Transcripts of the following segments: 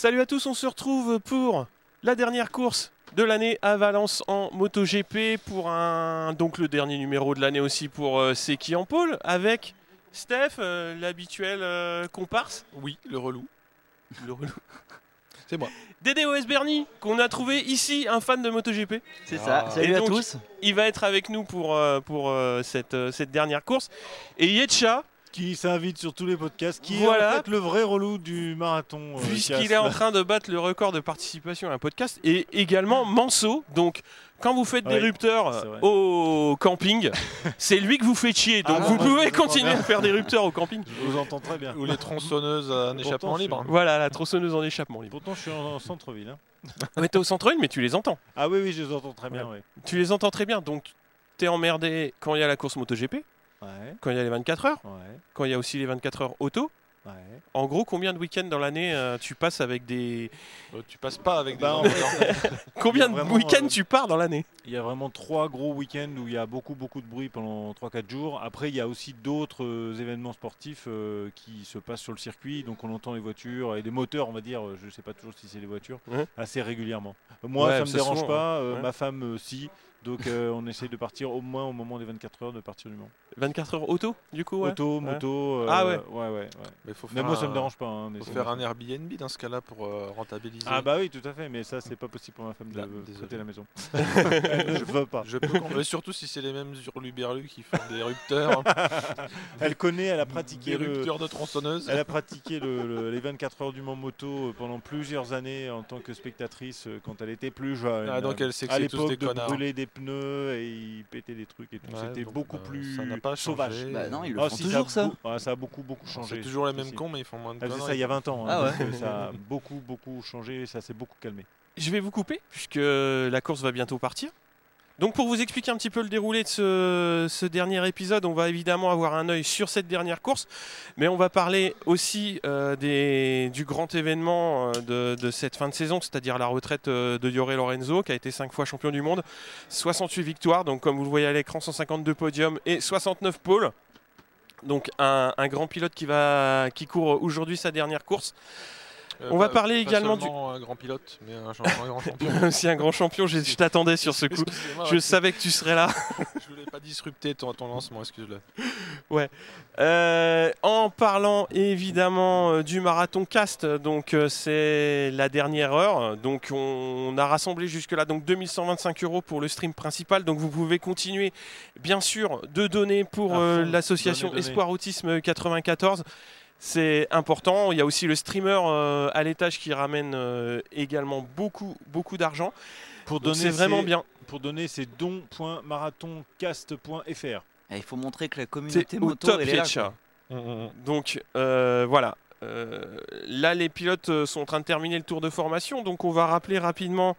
Salut à tous, on se retrouve pour la dernière course de l'année à Valence en MotoGP pour un donc le dernier numéro de l'année aussi pour euh, Seki en pôle avec Steph, euh, l'habituel euh, comparse. Oui, le relou. Le relou. C'est moi. Dédé OS Bernie, qu'on a trouvé ici, un fan de MotoGP. C'est ça. Ah. Salut à tous. Il va être avec nous pour, euh, pour cette, cette dernière course. Et Yetcha, qui s'invite sur tous les podcasts, qui Voilà. est en fait le vrai relou du marathon. euh, puisqu'il est en train de battre le record de participation à un podcast, et également Manso. Donc, quand vous faites des rupteurs vrai. au camping, c'est lui que vous faites chier. Donc, Ah, vous moi, pouvez continuer à faire des rupteurs au camping. Je vous entends très bien. Ou les tronçonneuses en échappement suis- libre. Voilà, la tronçonneuse en échappement libre. Pourtant, je suis en, en centre-ville. hein. Ouais, t'es au centre-ville, mais tu les entends. Ah oui, oui, je les entends très bien. Ouais. Ouais. Tu les entends très bien. Donc, t'es emmerdé quand il y a la course MotoGP, Ouais, quand il y a les 24 heures, ouais, quand il y a aussi les 24 heures auto. ouais. En gros, combien de week-ends dans l'année euh, tu passes avec des. Euh, tu passes pas avec des Bah, en embêtants. Combien de week-ends euh, tu pars dans l'année Il y a vraiment trois gros week-ends où il y a beaucoup, beaucoup de bruit pendant 3-4 jours. Après, il y a aussi d'autres euh, événements sportifs euh, qui se passent sur le circuit. Donc, on entend les voitures et des moteurs, on va dire. euh, Je ne sais pas toujours si c'est les voitures, Ouais. assez régulièrement. Moi, Ouais, ça me c'est dérange souvent, pas. euh, ouais. Ma femme, euh, si. Donc, euh, on essaye de partir au moins au moment des 24 heures de partir du Mans. 24 heures auto, du coup ouais. Auto, moto. euh, Ah ouais. Ouais, ouais, ouais. Mais faut Mais moi, ça me dérange pas. hein, Faut faire un Airbnb dans ce cas-là pour euh, rentabiliser. Ah bah oui, tout à fait, mais ça c'est pas possible pour ma femme de Ah, de désolé. côté la maison. je veux pas. Je peux comprendre. surtout si c'est les mêmes hurluberlus qui font des rupteurs, Elle connaît, elle a des pratiqué le, rupteurs de tronçonneuses. elle a pratiqué le- le- les 24 heures du Mans moto pendant plusieurs années en tant que spectatrice quand elle était plus jeune. Ah, donc elle sait que c'est tous des de connards. brûler des pneus et ils pétaient des trucs et tout. Ouais, C'était beaucoup bah, plus ça n'a pas sauvage. Bah non, ils le Ah, font si, toujours ça. ah, ça a beaucoup beaucoup changé. C'est toujours les mêmes si. cons, mais ils font moins de Elle faisait conneries. ça il y a 20 ans. hein, Ah ouais. euh, ça a beaucoup beaucoup changé, ça s'est beaucoup calmé. Je vais vous couper puisque la course va bientôt partir. Donc pour vous expliquer un petit peu le déroulé de ce, dernier épisode, on va évidemment avoir un œil sur cette dernière course, mais on va parler aussi euh, du grand événement euh, de, cette fin de saison, c'est-à-dire la retraite euh, de Diore Lorenzo, qui a été cinq fois champion du monde, 68 victoires, donc comme vous le voyez à l'écran, 152 podiums et 69 pôles. Donc un, un grand pilote qui, va, qui court aujourd'hui sa dernière course. Euh, on va pas- parler également du- un grand pilote, mais un, grand champion. aussi un grand champion, je, je t'attendais sur ce coup. Je savais que tu serais là. je voulais pas disrupter ton, ton lancement, excuse-le. Euh, en parlant évidemment euh, du marathon cast, donc euh, c'est la dernière heure. Donc on, a rassemblé jusque-là donc 2125 euros pour le stream principal. Donc vous pouvez continuer bien sûr de donner pour euh, l'association. Espoir Autisme 94. C'est important. Il y a aussi le streamer euh, à l'étage qui ramène euh, également beaucoup beaucoup d'argent. Pour Donc donner c'est vraiment bien. Pour donner c'est don.marathoncast.fr. Eh, Il faut montrer que la communauté au moto top elle est là. Yetcha. quoi. Donc euh, voilà. Euh, là, les pilotes sont en train de terminer le tour de formation, donc on va rappeler rapidement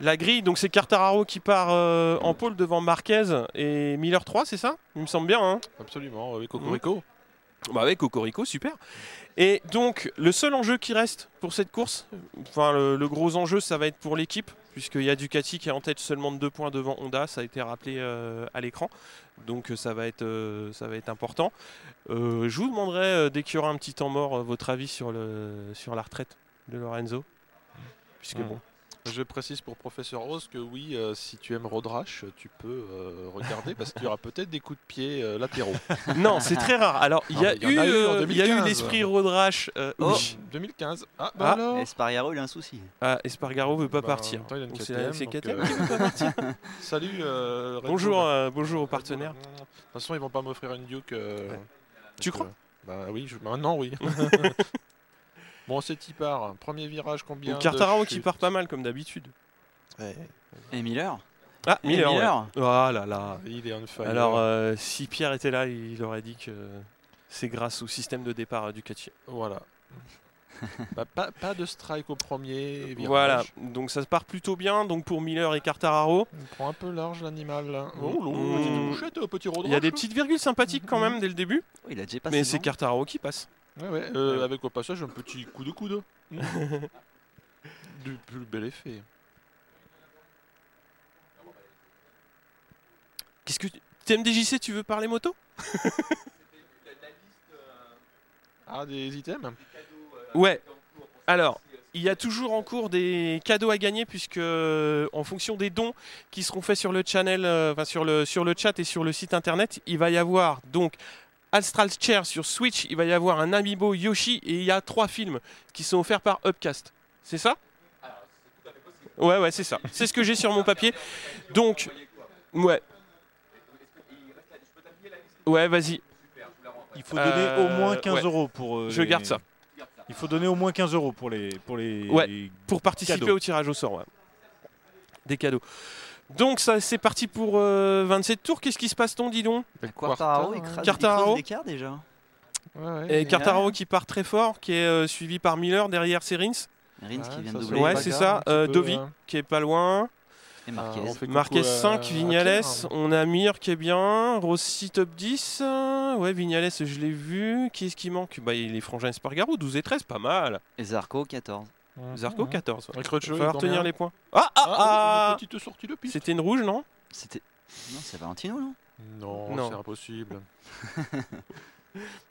la grille. Donc c'est Cartararo qui part euh, en pôle devant Marquez et Miller 3, c'est ça? Il me semble bien. Hein? Absolument, oui, Cocorico. Bah avec Cocorico, super. Et donc le seul enjeu qui reste pour cette course, enfin le, le gros enjeu, ça va être pour l'équipe, puisqu'il y a Ducati qui est en tête seulement de deux points devant Honda, ça a été rappelé euh, à l'écran. Donc euh, ça va être, euh, ça va être important. Euh, je vous demanderai dès qu'il y aura un petit temps mort votre avis sur, le, sur la retraite de Lorenzo. Puisque Mhm. bon, Je précise pour Professeur Rose que oui, euh, si tu aimes Road Rash, tu peux euh, regarder parce qu'il y aura peut-être des coups de pied euh, latéraux. non, c'est très rare. Alors il y, a en eu, il y a eu 2015. l'esprit road rash. euh, Oh. oui. 2015. Ah, Ah, bah alors Espargaro il a un souci. Ah, Espargaro veut pas Bah, partir. il a une c'est KTM, c'est donc, KTM euh, qui veut pas partir. Salut. euh, Bonjour, euh, bonjour aux partenaires. De toute façon, ils vont pas m'offrir une Duke. euh, Ouais. Tu crois? Bah oui, je... maintenant oui. bon, c'est qui part. Premier virage, combien Donc de Cartararo qui part pas mal comme d'habitude. Ouais, Et Miller Ah, Et Miller. ouais. Ah là là. Il est on fire. Alors, euh, si Pierre était là, il aurait dit que c'est grâce au système de départ euh, Ducati. Voilà. Bah, pas, pas de strike au premier virage. Voilà, donc ça se part plutôt bien. Donc pour Miller et Cartararo, Il prend un peu large l'animal. là. Mm. Oh, Mm. euh, il y a des petites virgules sympathiques quand même dès le début, Oh, Il a déjà passé. mais c'est. Cartararo qui passe. Ouais, ouais, euh, avec au passage un petit coup de coude. du plus bel effet. Qu'est-ce que TMDJC, tu veux parler moto? Ah, des items Ouais. Alors, il y a toujours en cours des cadeaux à gagner puisque euh, en fonction des dons qui seront faits sur le channel, euh, enfin, sur le sur le chat et sur le site internet, il va y avoir donc Astral Chair sur Switch, il va y avoir un Amiibo Yoshi et il y a trois films qui sont offerts par Upcast. C'est ça? Ouais ouais c'est ça. C'est ce que j'ai sur mon papier. Donc ouais. Ouais vas-y. Il faut donner Euh, au moins 15 ouais. euros pour. euh, Je les- garde ça. Il faut donner au moins 15 euros pour les. Pour les Ouais. Pour participer Cadeaux. au tirage au sort, ouais. Des cadeaux. Donc ça c'est parti pour euh, 27 tours. Qu'est-ce qui se passe ton dis donc Quartaro, il Quartaro, crase Quartaro. il creuse l'écart déjà. Ouais, ouais. Et là- qui part très fort, qui est euh, suivi par Miller derrière c'est Rins, Rins Ouais, qui vient de doubler. Ouais, c'est ça, euh, peu, Dovi. hein. qui est pas loin. Et Marquez. Ah, Marquez coucou à- 5, à Vignales. Pierre. On a Mir qui est bien. Rossi top 10. euh, Ouais, Vignales je l'ai vu. Qui est-ce qui manque? Bah il est Frangin Espargaro, 12 et 13, pas mal. Et Zarco 14. Zarco 14. Avec Rocho, Il va falloir tenir un. les points. Ah ah Ah, ah une petite sortie de piste. C'était une rouge, non? C'était. Non, c'est Valentino, non? Non, Non. c'est impossible.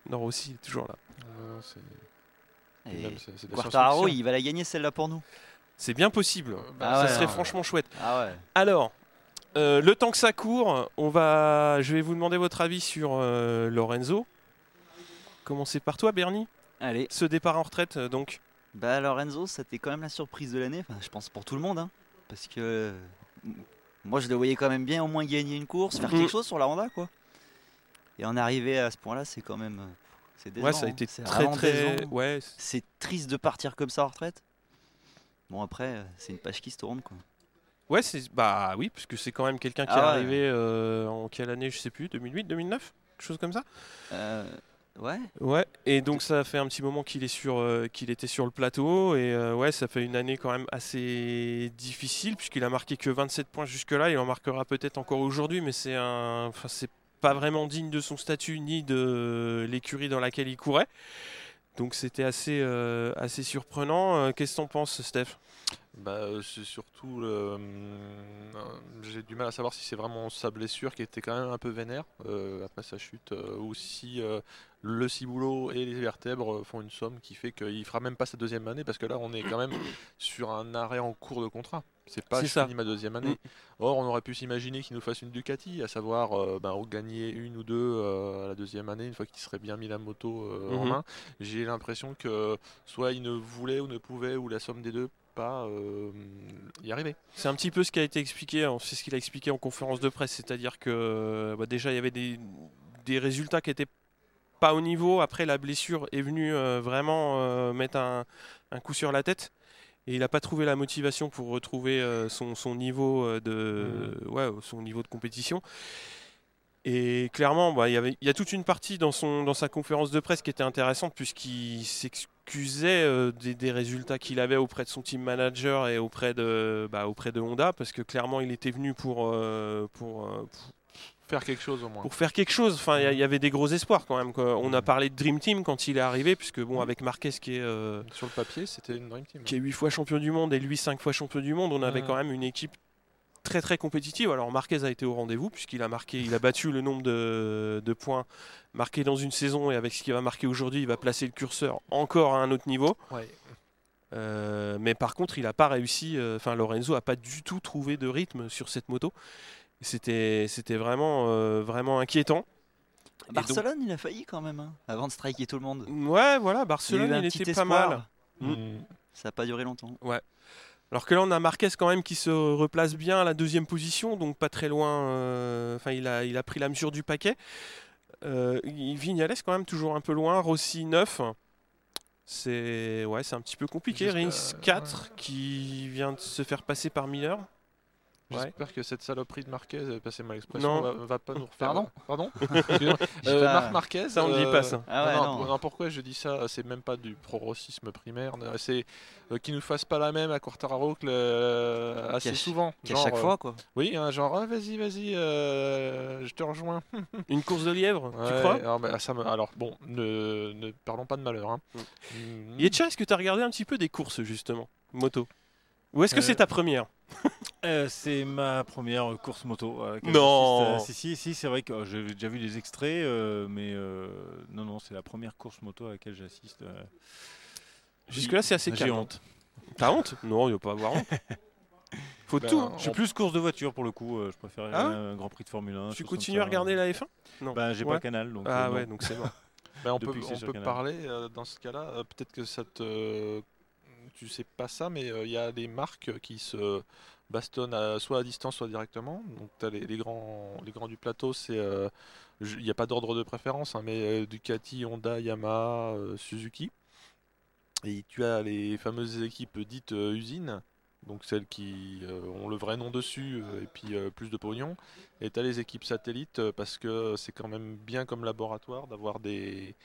Non, Rossi il est toujours là. Ouais, c'est- il va la gagner celle-là pour nous. C'est bien possible. Ah ça ouais, serait non. franchement chouette. Ah ouais. Alors, euh, le temps que ça court, on va, je vais vous demander votre avis sur euh, Lorenzo. Commencez par toi, Bernie. Allez. Ce départ en retraite, euh, donc. Bah Lorenzo, c'était quand même la surprise de l'année. Enfin, je pense pour tout le monde. hein. Parce que. Moi, je le voyais quand même bien au moins gagner une course, faire Mm. quelque chose sur la Honda, quoi. Et en arriver à ce point-là, c'est quand même. euh, C'est décevant. Ouais, ça a hein. été très très. décevant. Ouais. c- C'est triste de partir comme ça en retraite. Bon, après, euh, c'est une page qui se tourne, quoi. Ouais, c'est bah oui, puisque c'est quand même quelqu'un qui Ah est ouais. arrivé euh, en quelle année, je sais plus, 2008, 2009, quelque chose comme ça. Euh, ouais. Ouais. Et donc ça fait un petit moment qu'il euh, était sur le plateau et euh, ouais, ça fait une année quand même assez difficile puisqu'il a marqué que 27 points jusque-là. Il en marquera peut-être encore aujourd'hui, mais c'est un, pas vraiment digne de son statut ni de l'écurie dans laquelle il courait. Donc c'était assez, euh, assez surprenant. Qu'est-ce que t'en penses, Steph? Bah, euh, c'est surtout euh, J'ai du mal à savoir si c'est vraiment sa blessure qui était quand même un peu vénère euh, après sa chute, euh, ou si le ciboulot et les vertèbres font une somme qui fait qu'il fera même pas sa deuxième année, parce que là on est quand même sur un arrêt en cours de contrat. C'est pas je ça. finis ma deuxième année. Mm. Or on aurait pu s'imaginer qu'il nous fasse une Ducati, à savoir euh, ben, gagner une ou deux à la deuxième année, une fois qu'il serait bien mis la moto en Mhm. main. J'ai l'impression que soit il ne voulait ou ne pouvait, ou la somme des deux, pas euh, y arriver. C'est un petit peu ce qui a été expliqué, hein, c'est ce qu'il a expliqué en conférence de presse, c'est-à-dire que bah, déjà il y avait des, des résultats qui étaient pas au niveau, après la blessure est venue euh, vraiment euh, mettre un, un coup sur la tête. Et il n'a pas trouvé la motivation pour retrouver son, son niveau de ouais, son niveau de compétition. Et clairement, bah, il y a toute une partie dans, son, dans sa conférence de presse qui était intéressante puisqu'il s'excusait euh, des, des résultats qu'il avait auprès de son team manager et auprès de, bah, auprès de Honda parce que clairement il était venu pour, euh, pour, euh, pour, Faire quelque chose au moins. pour faire quelque chose. Enfin, il y avait des gros espoirs quand même. quoi. On a parlé de Dream Team quand il est arrivé puisque bon, avec Marquez qui est, euh, Sur le papier, c'était une Dream Team. qui est 8 fois champion du monde et lui 5 fois champion du monde, on avait quand même une équipe très très compétitive. Alors Marquez a été au rendez-vous puisqu'il a marqué, il a battu le nombre de, de points marqués dans une saison et avec ce qu'il va marquer aujourd'hui, il va placer le curseur encore à un autre niveau. Ouais. Euh, mais par contre, il n'a pas réussi. euh, Enfin, Lorenzo a pas du tout trouvé de rythme sur cette moto. C'était, c'était vraiment, euh, vraiment inquiétant. Et donc- Barcelone, il a failli quand même, hein, avant de striker tout le monde. Ouais, voilà, Barcelone, il, était pas espoir. mal. Mm. Mm. Ça n'a pas duré longtemps. Alors que là, on a Marquez quand même qui se replace bien à la deuxième position, donc pas très loin. euh, Enfin, il, a, il a pris la mesure du paquet. Euh, Vignales quand même toujours un peu loin. Rossi 9. C'est ouais, c'est un petit peu compliqué. Rins 4 qui vient de se faire passer par Miller. Ouais. J'espère que cette saloperie de Marquez, euh, passez mal l'expression, va, va pas nous refaire. Pardon Pardon Euh, Marc Marquez. Ça, on ne dit euh, pas ça. Ah ouais, non, non. non, pourquoi je dis ça C'est même pas du pro-rossisme primaire. C'est euh, qu'il nous fasse pas la même à Quartararo que le- assez souvent. Qu'à chaque euh, fois, quoi. Oui, hein, genre, ah, vas-y, vas-y, euh, je te rejoins. Une course de lièvre, tu Ouais, crois alors, bah, ça me- alors, bon, ne, ne parlons pas de malheur. Hein. Mm. Mm. Yetcha, est-ce que tu as regardé un petit peu des courses justement? Moto Ou est-ce que Euh, c'est ta première Euh, c'est ma première euh, course moto. Non. Euh, Si, si, si, c'est vrai que euh, j'ai déjà vu des extraits, euh, mais euh, non, non, c'est la première course moto à laquelle j'assiste. euh. Jusque-là, c'est assez J'ai calme. honte. T'as honte? Non, il va pas avoir honte. Faut Ben, tout. Je suis plus course de voiture pour le coup. euh, je préfère Ah un Grand Prix de Formule 1. Tu continues à regarder la F1 Non. Bah, j'ai Ouais. pas Canal. Donc, Ah euh, ouais, donc c'est mort. Ben, on peut, Depuis on peut parler euh, dans ce cas-là. euh, Peut-être que ça te. Tu sais pas ça, mais euh, il y a des marques qui se bastonnent à- soit à distance, soit directement. Donc tu as les, grands, les grands du plateau, c'est. euh, Il n'y a pas d'ordre de préférence, hein, mais euh, Ducati, Honda, Yamaha, Suzuki. Et tu as les fameuses équipes dites usines, donc celles qui ont le vrai nom dessus et puis plus de pognon. Et tu as les équipes satellites parce que c'est quand même bien comme laboratoire d'avoir des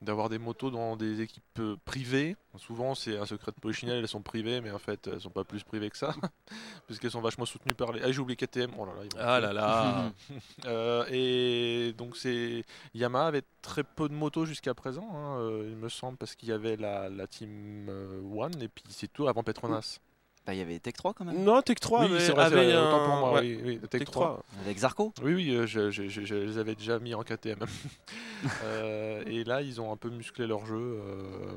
d'avoir des motos dans des équipes euh, privées. Souvent c'est un secret de polichinelle, elles sont privées, mais en fait elles sont pas plus privées que ça, puisqu'elles sont vachement soutenues par les. Ah j'ai oublié KTM. Oh là là. Ah là là. Euh, et donc c'est Yamaha avait très peu de motos jusqu'à présent, hein, euh, il me semble, parce qu'il y avait la, la team One et puis c'est tout avant Petronas. Bah, il y avait Tech 3 quand même. Non, Tech 3 oui, c'est vrai, vrai, autant un- pour moi. ouais, oui, oui, Tech Tech 3. 3. Avec Zarco. Oui, oui, euh, je, je- je- je les avais déjà mis en KTM. Euh, et là, ils ont un peu musclé leur jeu euh,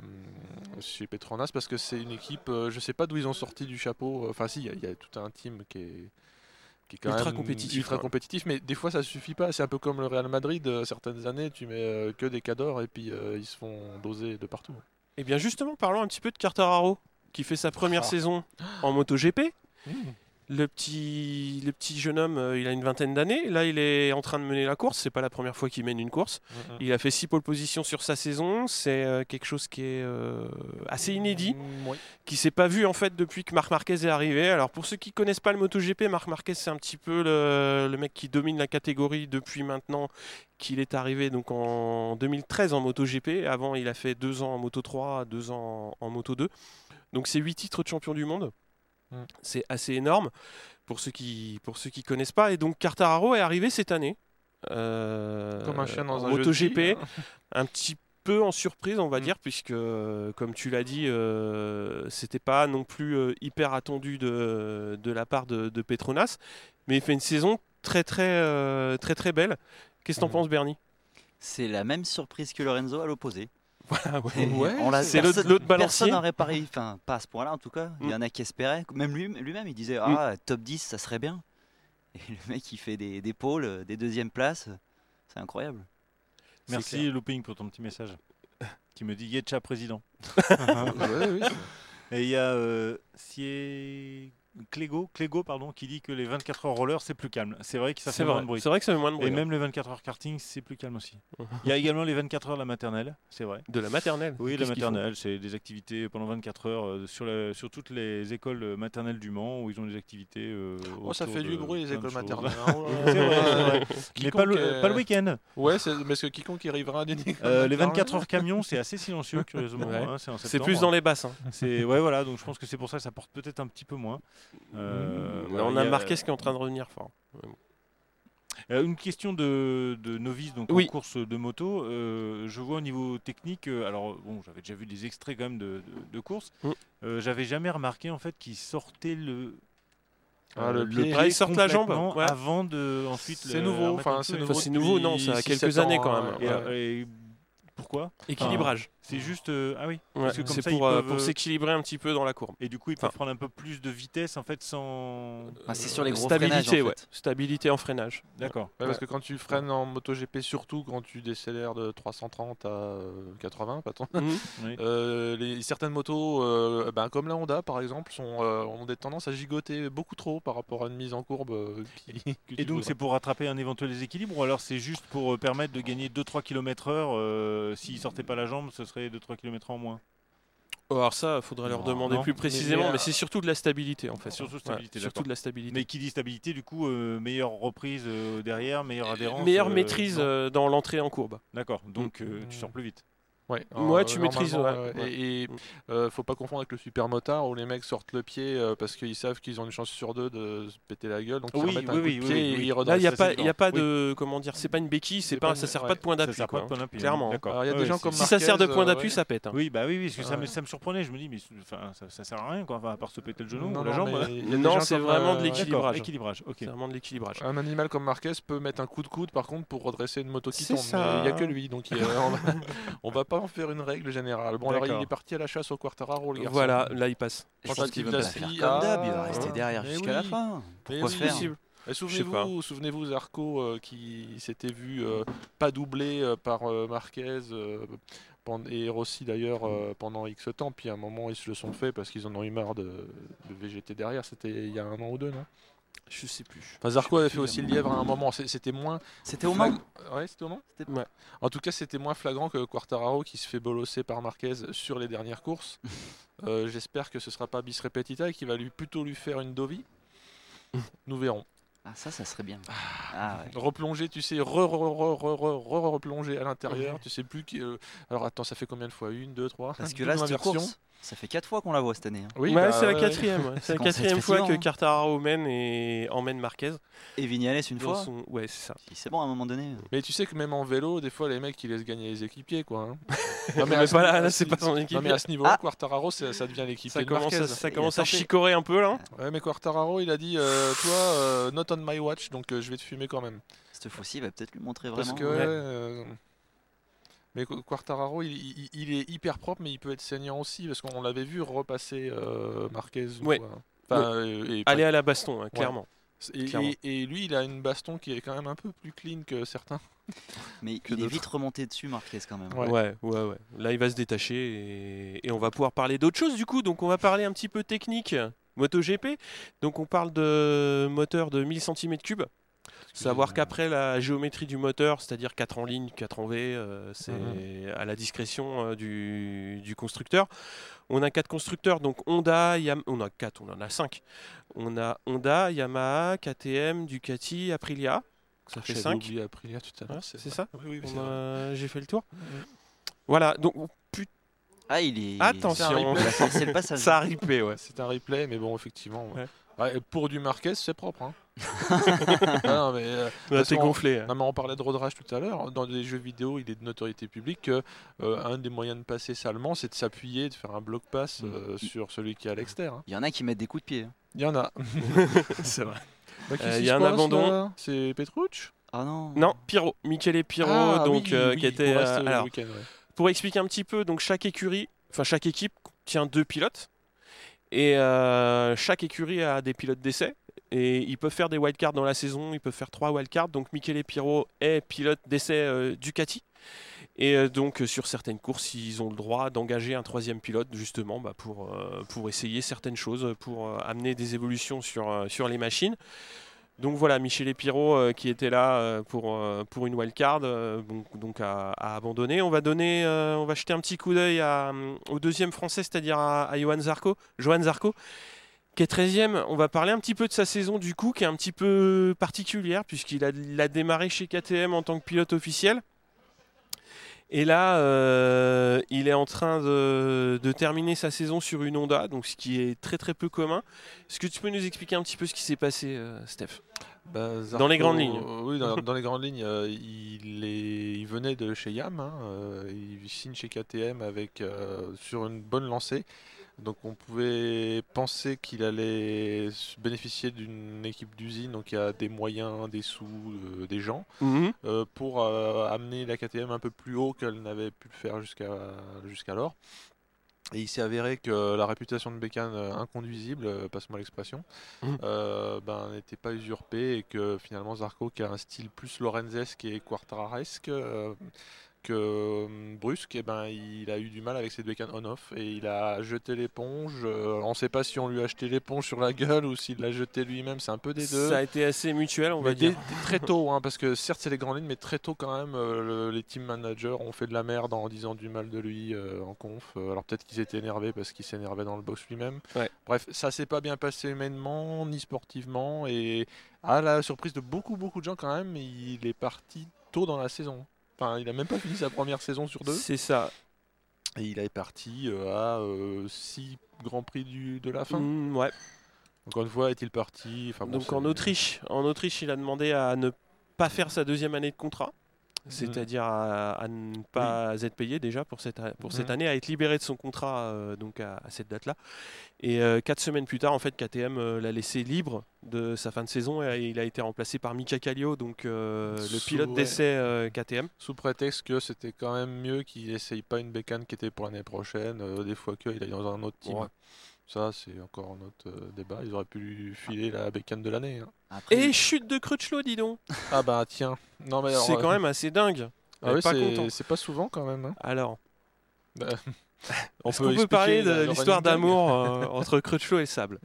chez Petronas parce que c'est une équipe, euh, je sais pas d'où ils ont sorti du chapeau. Enfin, si, il y a- il y, a tout un team qui est, qui est quand Ultra même compétitif, ultra ouais. compétitif, mais des fois ça suffit pas. C'est un peu comme le Real Madrid. certaines années, tu mets que des cadors et puis euh, ils se font doser de partout. Eh bien justement, parlons un petit peu de Quartararo, qui fait sa première Ah. saison en MotoGP. Mmh. Le petit, le petit jeune homme, euh, il a une vingtaine d'années. Là, il est en train de mener la course. C'est pas la première fois qu'il mène une course. Il a fait six pole positions sur sa saison. C'est euh, quelque chose qui est euh, assez inédit, Mm, ouais. qui s'est pas vu en fait depuis que Marc Marquez est arrivé. Alors pour ceux qui connaissent pas le MotoGP, Marc Marquez c'est un petit peu le, le mec qui domine la catégorie depuis maintenant qu'il est arrivé donc en 2013 en MotoGP. Avant, il a fait deux ans en Moto 3, deux ans en Moto 2. Donc c'est huit titres de champion du monde. Mm. C'est assez énorme pour ceux qui pour ceux qui connaissent pas. Et donc Quartararo est arrivé cette année. euh, Comme un chien dans un MotoGP hein. un petit peu en surprise, on va Mm. dire, puisque, euh, comme tu l'as dit, euh, c'était pas non plus euh, hyper attendu de, de la part de, de Petronas, mais il fait une saison très très euh, très très belle. Qu'est-ce que t'en Mhm. penses, Bernie? C'est la même surprise que Lorenzo à l'opposé. Voilà, ouais. Ouais, c'est l'autre- balancier. Personne n'aurait parié, enfin pas à ce point-là en tout cas. Il y Mm. en a qui espéraient, même lui- lui-même il disait ah top 10 ça serait bien. Et le mec il fait des, des pôles, euh, des deuxièmes places, c'est incroyable. Merci. Looping pour ton petit message. Qui me dit Yetcha président. Ouais, oui, c'est- Et il y a euh, Clégo, Clégo pardon, qui dit que les 24 heures roller c'est plus calme. C'est vrai que ça fait moins de bruit. c'est vrai que ça fait moins de bruit. Et hein. même les 24 heures karting c'est plus calme aussi. Il y a également les 24 heures de la maternelle, c'est vrai. De la maternelle. Oui, la maternelle, c'est des activités pendant 24 heures euh, sur, la- sur toutes les écoles euh, maternelles du Mans où ils ont des activités. euh, Oh, ça fait du bruit les écoles maternelles. hein. Là C'est vrai, c'est vrai. Mais pas le, pas le week-end. Ouais, parce que quiconque y arrivera à Euh, les maternelle- 24 heures camion, c'est assez silencieux, curieusement. Ouais. hein, c'est plus dans les basses. hein. C'est ouais, voilà. Donc je pense que c'est pour ça que ça porte peut-être un petit peu moins. Euh, voilà, on a y Marquez qui est en train de revenir fort. Euh, une question de, de novice donc Oui. en course de moto. Euh, je vois au niveau technique. euh, alors bon, j'avais déjà vu des extraits quand même de, de, de course. Mm. Euh, j'avais jamais remarqué en fait qu'il sortait le Ah, euh, le pied. Ah, il sort la jambe, ouais. avant de ensuite. C'est le- nouveau, enfin c'est nouveau. c'est nouveau, non, ça a quelques années quand même. Et, ouais. euh, et pourquoi Équilibrage. C'est juste euh, ah oui. Ouais, parce que comme c'est ça, pour, ils euh, peuvent, pour euh, s'équilibrer un petit peu dans la courbe. Et du coup, ils peuvent Enfin, prendre un peu plus de vitesse en fait sans. Ah, c'est sur les gros Stabilité, freinages, en ouais. fait. Stabilité en freinage. D'accord. Ouais, parce que quand tu freines en MotoGP, surtout quand tu décélères de 330 à euh, 80, pas tant, Mhm. Oui. euh, les, certaines motos, euh, ben, comme la Honda par exemple, sont, euh, ont des tendances à gigoter beaucoup trop par rapport à une mise en courbe. euh, qui- que Et donc c'est pour rattraper un éventuel déséquilibre ou alors c'est juste pour euh, permettre de gagner 2-3 km heure euh, S'ils sortaient pas la jambe, ce serait 2-3 km en moins. Oh, Alors ça, il faudrait leur demander non. plus précisément, mais, mais, euh, c'est surtout de la stabilité en fait. Surtout Ouais, de la stabilité. Mais qui dit stabilité, du coup, euh, meilleure reprise euh, derrière, meilleure adhérence. Meilleure euh, maîtrise euh, dans l'entrée en courbe. D'accord, donc euh, tu sors plus vite. Ouais, Ouais, euh, tu maîtrises, normalement, ouais, ouais. ouais. Et, et, Mm. euh, faut pas confondre avec le super motard où les mecs sortent le pied euh, parce qu'ils savent qu'ils ont une chance sur deux de se péter la gueule. Donc ils Oui, remettent un oui, coup oui, de oui, pied oui, et oui. ils Là, il n'y a pas, y a pas oui. de comment dire, c'est pas une béquille, c'est pas, pas ça sert ouais. pas de point d'appui. hein. Clairement. Il y a des gens comme Si ça sert de point euh, d'appui, ouais. ça pète. hein. Oui, bah oui, oui, parce que ça, me, Ouais. ça me surprenait. Je me dis, mais ça, ça sert à rien, quoi, à part se péter le genou Non, ou la jambe. Non, c'est vraiment de l'équilibre. D'accord, équilibrage. équilibrage, ok. C'est vraiment de l'équilibrage. Un animal comme Marquez peut mettre un coup de coude par contre pour redresser une moto qui tombe. Il n'y a que lui, donc il- on, va, on va pas en faire une règle générale. Bon, alors il est parti à la chasse au Quartararo, le garçon. Voilà, là il passe. Je pense qu'il veut pas d'assis, faire comme d'hab, il va rester derrière jusqu'à la fin. Pourquoi faire souvenez-vous, souvenez-vous Zarco euh, qui s'était vu euh, pas doublé euh, par euh, Marquez euh, et Rossi d'ailleurs euh, pendant X temps. Puis à un moment ils se le sont fait parce qu'ils en ont eu marre de, de végéter derrière. C'était il y a un an ou deux, non? Je sais plus. Enfin, Zarco avait fait aussi le lièvre à un moment. C'était moins. C'était au Mans Ouais, c'était au Mans C'était- Ouais. En tout cas, c'était moins flagrant que Quartararo qui se fait bolosser par Marquez sur les dernières courses. Euh, J'espère que ce sera pas bis repetita et qu'il va lui plutôt lui faire une Dovi. Nous verrons. Ah, ça, ça serait bien. Ah, ouais. Replonger, tu sais, re, re, re, re, re, re- replonger à l'intérieur. Tu sais plus qui. euh, Alors attends, ça fait combien de fois? Une, deux, trois? Parce que là, cette course, ça fait 4 fois qu'on la voit cette année. hein. Oui, bah, c'est la quatrième. ouais. C'est la quatrième fois que hein. Quartararo mène et emmène Marquez. Et Vignales une fois. son- Ouais, c'est ça. Si C'est bon à un moment donné. Mais tu sais que même en vélo, des fois, les mecs, ils laissent gagner les équipiers, quoi. hein. Non, Mais à ce pas là, niveau- c'est ce pas niveau- son Non, équipe. mais à ce niveau-là, Ah. Quartararo, ça, ça devient l'équipier Ça de commence, à, Marquez. ça commence a à chicorer un peu là. Ouais, mais Quartararo, il a dit euh, Toi, euh, not on my watch, donc euh, je vais te fumer quand même. Cette fois-ci, il va peut-être lui montrer Parce vraiment. que. Mais Qu- Quartararo, il, il- il est hyper propre, mais il peut être saignant aussi, parce qu'on l'avait vu repasser euh, Marquez. ou, Ouais. euh, enfin, euh, et Aller à la baston, hein, clairement. et, clairement. et- et lui, il a une baston qui est quand même un peu plus clean que certains. Mais que il est d'autres. vite remonté dessus, Marquez, quand même. Ouais. Ouais. ouais, ouais, Là, il va se détacher et, et on va pouvoir parler d'autre chose du coup. Donc, on va parler un petit peu technique MotoGP. Donc, on parle de moteur de 1000 cm3. Savoir qu'après la géométrie du moteur, c'est-à-dire 4 en ligne, 4 en V, euh, c'est Mhm. à la discrétion euh, du, du constructeur. On a quatre constructeurs, donc Honda, Yam- on a quatre, on en a 5. On a Honda, Yamaha, KTM, Ducati, Aprilia. Ça fait J'avais 5. oublié Aprilia tout à l'heure. Ouais, c'est ça Oui, oui, c'est a-. J'ai fait le tour. Voilà, donc Ah, il est. Attention. Le passage. ça a ripé, ouais. C'est un replay, mais bon, effectivement. Ouais. ouais, pour du Marquez, c'est propre. hein. Ah non, mais, euh, Là, t'es gonflé. hein. Non, mais on parlait de road rage tout à l'heure. Dans des jeux vidéo, il est de notoriété publique que euh, un des moyens de passer salement, c'est de s'appuyer, de faire un bloc pass euh, sur celui qui est à l'extérieur. hein. Il y en a qui mettent des coups de pied. hein. Il y en a. c'est vrai. Bah, Euh, il y a un passe, abandon. là? C'est Petrucci? Ah non. Non, Pyro, Michele Pyro, Ah, donc oui, euh, oui, qui était. reste euh, alors, ouais. pour expliquer un petit peu, donc chaque écurie, enfin chaque équipe tient deux pilotes et euh, chaque écurie a des pilotes d'essai et ils peuvent faire des wildcards dans la saison, ils peuvent faire trois wildcards. Donc Michele Pyro est pilote d'essai euh, Ducati et euh, donc euh, sur certaines courses ils ont le droit d'engager un troisième pilote justement bah, pour, essayer certaines choses, pour amener des évolutions sur les machines. Donc voilà, Michel Pyro euh, qui était là euh, pour, euh, pour une wildcard, donc, donc a, a abandonné. On va donner, jeter un petit coup d'œil à, au deuxième français, c'est-à-dire à, à Johan Zarco, Johan Zarco, qui est 13e. On va parler un petit peu de sa saison du coup, qui est un petit peu particulière, puisqu'il a, il a démarré chez KTM en tant que pilote officiel. Et là, euh, il est en train de, de terminer sa saison sur une Honda, donc ce qui est très très peu commun. Est-ce que tu peux nous expliquer un petit peu ce qui s'est passé, euh, Steph? Bah, Dans les grandes lignes. oui, dans, dans les grandes lignes, euh, il, est, il venait de chez Yam, hein, il signe chez KTM avec, sur une bonne lancée. Donc on pouvait penser qu'il allait bénéficier d'une équipe d'usine, donc il y a des moyens, des sous, euh, des gens, euh, pour euh, amener la KTM un peu plus haut qu'elle n'avait pu le faire jusqu'à jusqu'alors. Et il s'est avéré que la réputation de Bécane inconduisible, passe-moi l'expression, Mhm. euh, ben, n'était pas usurpée et que finalement Zarco, qui a un style plus lorenzesque et quartararesque euh, que euh, brusque, eh ben, il a eu du mal avec cette bécane on-off et il a jeté l'éponge. Euh, on ne sait pas si on lui a acheté l'éponge sur la gueule ou s'il l'a jeté lui-même, c'est un peu des deux. Ça a été assez mutuel, on va Mais dire. très tôt, hein, parce que certes c'est les grandes lignes, mais très tôt quand même, euh, le- les team managers ont fait de la merde en disant du mal de lui euh, en conf. Alors peut-être qu'ils étaient énervés parce qu'il s'énervait dans le box lui-même. Ouais. Bref, ça s'est pas bien passé humainement ni sportivement et à la surprise de beaucoup beaucoup de gens quand même, il est parti tôt dans la saison. Enfin, il a même pas fini sa première saison sur deux C'est ça. et il est parti euh, à 6 grands prix du, de la fin. Mm, ouais. Encore une fois, est-il parti? Enfin, bon, Donc en Autriche, en Autriche, il a demandé à ne pas faire sa deuxième année de contrat. C'est-à-dire à, à ne pas être payé déjà pour cette, pour cette Mhm. année, à être libéré de son contrat euh, donc à, à cette date-là. Et euh, quatre semaines plus tard, en fait, KTM euh, l'a laissé libre de sa fin de saison et il a été remplacé par Mika Kallio, donc le Sous- pilote ouais. d'essai KTM. Sous prétexte que c'était quand même mieux qu'il essaye pas une bécane qui était pour l'année prochaine, des fois qu'il aille dans un autre team. Ouais. Ça, c'est encore un autre euh, débat. Ils auraient pu lui filer la bécane de l'année. hein. Après, Et chute de Crutchlow, dis donc Ah bah tiens. Non mais alors, C'est euh, quand même assez dingue. ah ouais, pas c'est- content. c'est pas souvent quand même. hein. Alors, Bah, est-ce qu'on peut parler de l'histoire d'amour euh, entre Crutchlow et Sable?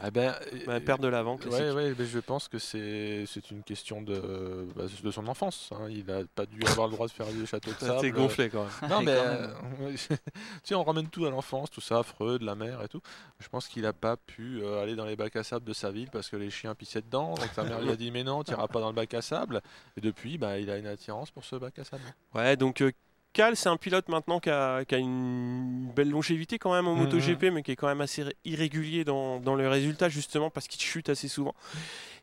Ah ben, Ma euh, perte de l'avant, Ouais, ouais, mais je pense que c'est c'est une question de, bah, de son enfance. hein. Il n'a pas dû avoir le droit de faire des châteaux de Ça sable. t'est gonflé quand même. Non, Ouais, mais quand euh, tu sais, on ramène tout à l'enfance, tout ça, Freud, la mer et tout. Je pense qu'il n'a pas pu euh, aller dans les bacs à sable de sa ville parce que les chiens pissaient dedans. Donc sa mère lui a dit Mais non, tu n'iras pas dans le bac à sable. Et depuis, bah, il a une attirance pour ce bac à sable. Ouais, donc euh, Cal, c'est un pilote maintenant qui a, qui a une belle longévité quand même au Mhm. MotoGP, mais qui est quand même assez ré- irrégulier dans, dans le résultat, justement parce qu'il chute assez souvent.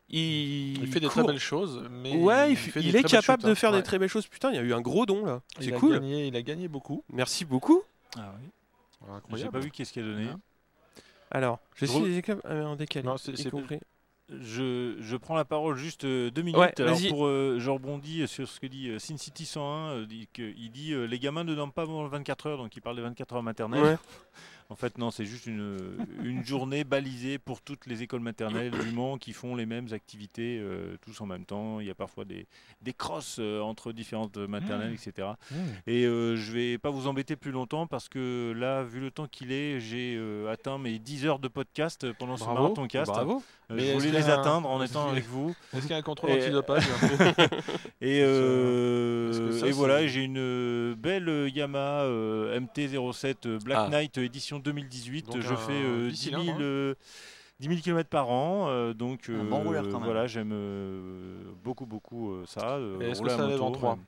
Il, Il fait des court- très belles choses, mais Ouais, il, fait est capable chutes, de hein. faire Ouais. des très belles choses. Putain, il y a eu un gros don là. Il C'est a cool. gagné- il a gagné beaucoup. Merci beaucoup. Ah oui. J'ai Incroyable. pas vu qu'est-ce qu'il a donné. Hein Alors, je Drôle. suis ah, en décalé. Non, c'est- compris. Je, je prends la parole juste euh, deux minutes. Ouais, Alors vas-y. pour, euh, je rebondis sur ce que dit euh, Sin City 101. euh, dit que- il dit euh, les gamins ne dorment pas avant 24 heures, donc il parle des 24 heures maternelles. Ouais. En fait, non, c'est juste une, une journée balisée pour toutes les écoles maternelles du Mans qui font les mêmes activités euh, tous en même temps. Il y a parfois des, des crosses euh, entre différentes maternelles, etc. Mmh. Et euh, je vais pas vous embêter plus longtemps parce que là, vu le temps qu'il est, j'ai euh, atteint mes 10 heures de podcast pendant ce marathon cast. Bravo. Je voulais les un- atteindre en étant avec vous. Est-ce qu'il y a un contrôle antidopage Et, et voilà, j'ai une belle Yamaha euh, MT-07 euh, Black Ah. Knight édition 2018. Donc je un fais euh, 10, 000, bicylindre, hein. euh, 10 000 km par an. euh, donc Un bon euh, rouleur, quand même. voilà, j'aime euh, beaucoup, beaucoup euh, ça. euh, est-ce que ça lève en moto, trois même.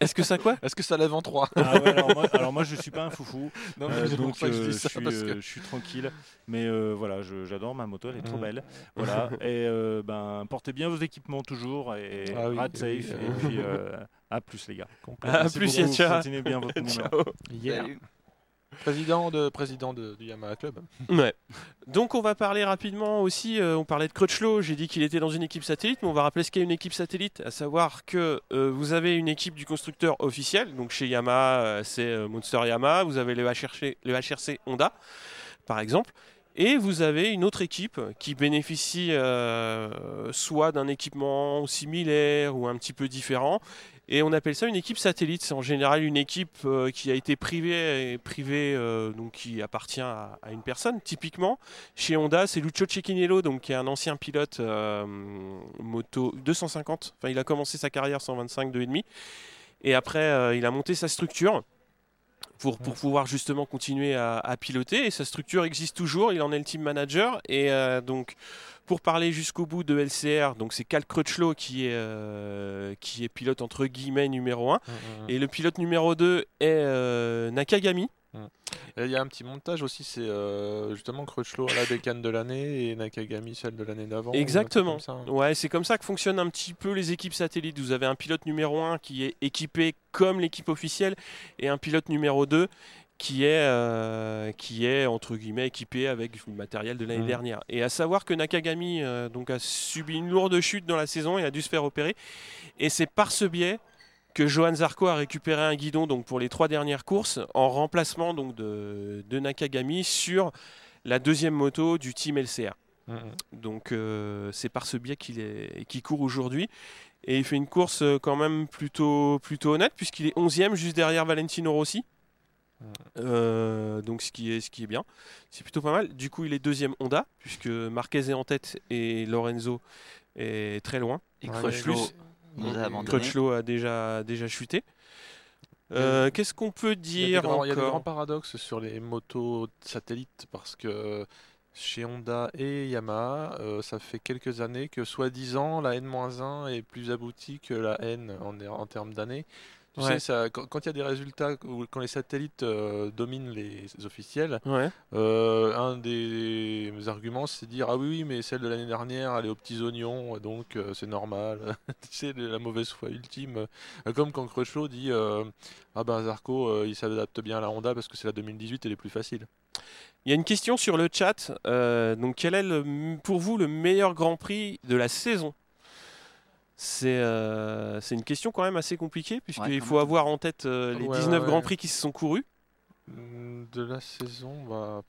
Est-ce que ça quoi Est-ce que ça lève en 3 Ah ouais, alors, moi, alors moi, je suis pas un foufou. Non, Euh, mais donc je euh, dis je, ça, suis, parce euh, que- je suis tranquille. Mais euh, voilà, j'adore ma moto, elle est trop Mhm. belle. Voilà. et euh, ben, portez bien vos équipements toujours et Ah oui, safe. oui, et puis euh, à plus les gars. À plus, beaucoup. Yacha. Continuez bien votre numéro. Ciao. Salut. Président, de, président de, du Yamaha Club. Ouais. Donc on va parler rapidement aussi, euh, on parlait de Crutchlow, j'ai dit qu'il était dans une équipe satellite, mais on va rappeler ce qu'est une équipe satellite, à savoir que euh, vous avez une équipe du constructeur officiel, donc chez Yamaha euh, c'est Monster Yamaha, vous avez le HRC, le HRC Honda par exemple, et vous avez une autre équipe qui bénéficie soit d'un équipement similaire ou un petit peu différent, et on appelle ça une équipe satellite. C'est en général une équipe euh, qui a été privée, privée euh, donc qui appartient à, une personne. Typiquement, chez Honda, c'est Lucio Cecchinello, donc qui est un ancien pilote euh, moto 250. Enfin, il a commencé sa carrière 125 2,5 et après euh, il a monté sa structure. Pour, pour pouvoir justement continuer à, à piloter. Et sa structure existe toujours, il en est le team manager. Et euh, donc pour parler jusqu'au bout de LCR, donc c'est Cal Crutchlow qui est, euh, qui est pilote entre guillemets numéro 1 et le pilote numéro 2 est euh, Nakagami. Et il y a un petit montage aussi, c'est euh, justement Crutchlow à la bécane de l'année et Nakagami celle de l'année d'avant. Exactement. ça, hein. Ouais, c'est comme ça que fonctionnent un petit peu les équipes satellites. Vous avez un pilote numéro 1 qui est équipé comme l'équipe officielle et un pilote numéro 2 qui est, euh, qui est entre guillemets équipé avec le matériel de l'année Mhm. dernière. Et à savoir que Nakagami euh, donc a subi une lourde chute dans la saison et a dû se faire opérer. Et c'est par ce biais que Johan Zarco a récupéré un guidon donc pour les trois dernières courses en remplacement donc de, de Nakagami sur la deuxième moto du team LCR. Mhm. Donc euh, c'est par ce biais qu'il est qu'il court aujourd'hui. Et il fait une course euh, quand même plutôt, plutôt honnête puisqu'il est 11e juste derrière Valentino Rossi. Euh, donc ce qui, est, ce qui est bien. C'est plutôt pas mal. Du coup il est deuxième Honda puisque Marquez est en tête et Lorenzo est très loin. Et Crutchlow nous a abandonné. Crutchlow a déjà, déjà chuté. Euh, Qu'est-ce qu'on peut a dire il y a des grands paradoxes sur les motos satellites parce que chez Honda et Yamaha, euh, ça fait quelques années que soi-disant la N-1 est plus aboutie que la N en, en termes d'années. Tu Ouais. sais, ça, quand il y a des résultats, ou quand les satellites euh, dominent les officiels, Ouais. euh, un des arguments c'est de dire ah oui, oui mais celle de l'année dernière elle est aux petits oignons donc euh, c'est normal. tu sais la mauvaise foi ultime. Comme quand Crutchlow dit ah ben Zarco il s'adapte bien à la Honda parce que c'est la 2018 elle est plus facile. Il y a une question sur le chat. donc, quel est le- pour vous le meilleur Grand Prix de la saison? C'est euh, c'est une question quand même assez compliquée, puisqu'il faut même. avoir en tête euh, les Ouais, 19 ouais, Grands. Prix qui se sont courus. Mm, De la saison bah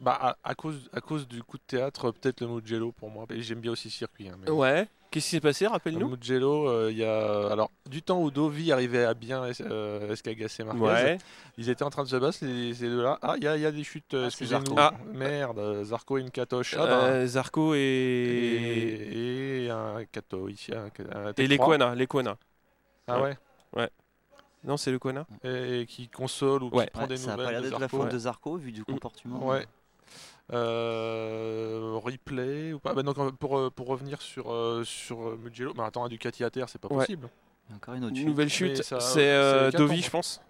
bah à, à cause à cause du coup de théâtre peut-être le Mugello pour moi. Et J'aime bien aussi le circuit. hein, mais- Ouais. Qu'est-ce qui s'est passé? Le Rappelle-nous. Mugello, euh, il y a alors du temps où Dovi arrivait à bien euh, escagasser Marquez, Ouais. ils étaient en train de se battre les, ces deux-là. Ah, il y, a- y a des chutes. euh, Ah, excusez-nous. Zarco. Ah. Merde, euh, Zarco et une Katoche. Ah, ben, Euh, Zarco et, et, et un Kato ici. Un, un et T3. l'Equana. l'Equana. Ah ouais. Non, c'est l'Equana. Et, qui console ou Ouais. qui prend Ouais, des ça a nouvelles. pas l'air de d'être la faute de Zarco vu du comportement. Ouais. Euh, replay ou pas? Bah, donc, euh, pour, euh, pour revenir sur, sur Mugello, bah, attends, un Ducati à terre, c'est pas Ouais. possible. Encore une autre chute. nouvelle Mais chute. ça- C'est euh, Dovi, je pense.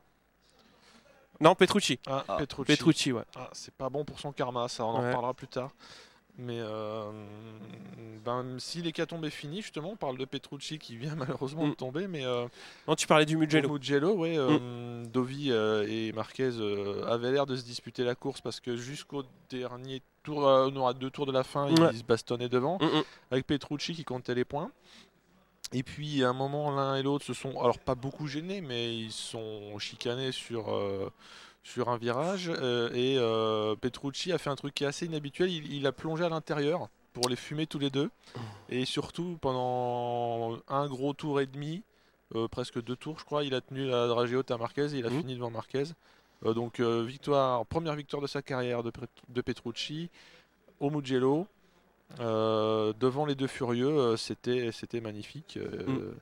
Non, Petrucci. Ah, Ah, Petrucci. Petrucci, ouais. Ah, c'est pas bon pour son karma, ça, on en Ouais. reparlera plus tard. Mais euh, ben, si l'hécatombe est fini, justement, on parle de Petrucci qui vient malheureusement Mm. de tomber, mais euh, Non, tu parlais du Mugello. Mugello, ouais, euh, Dovi euh, et Marquez avaient l'air de se disputer la course parce que jusqu'au dernier tour, non, à deux tours de la fin, ils se bastonnaient devant, Mm, mm. avec Petrucci qui comptait les points. Et puis à un moment, l'un et l'autre se sont, alors pas beaucoup gênés, mais ils se sont chicanés sur, euh, sur un virage. euh, et euh, Petrucci a fait un truc qui est assez inhabituel. Il, il a plongé à l'intérieur pour les fumer tous les deux. Et surtout, pendant un gros tour et demi, euh, presque deux tours, je crois, il a tenu la dragée haute à Marquez et il a Mhm. fini devant Marquez. Donc victoire, première victoire de sa carrière de, de Petrucci au Mugello. Euh, devant les deux furieux, euh, c'était c'était magnifique. Euh, Mm.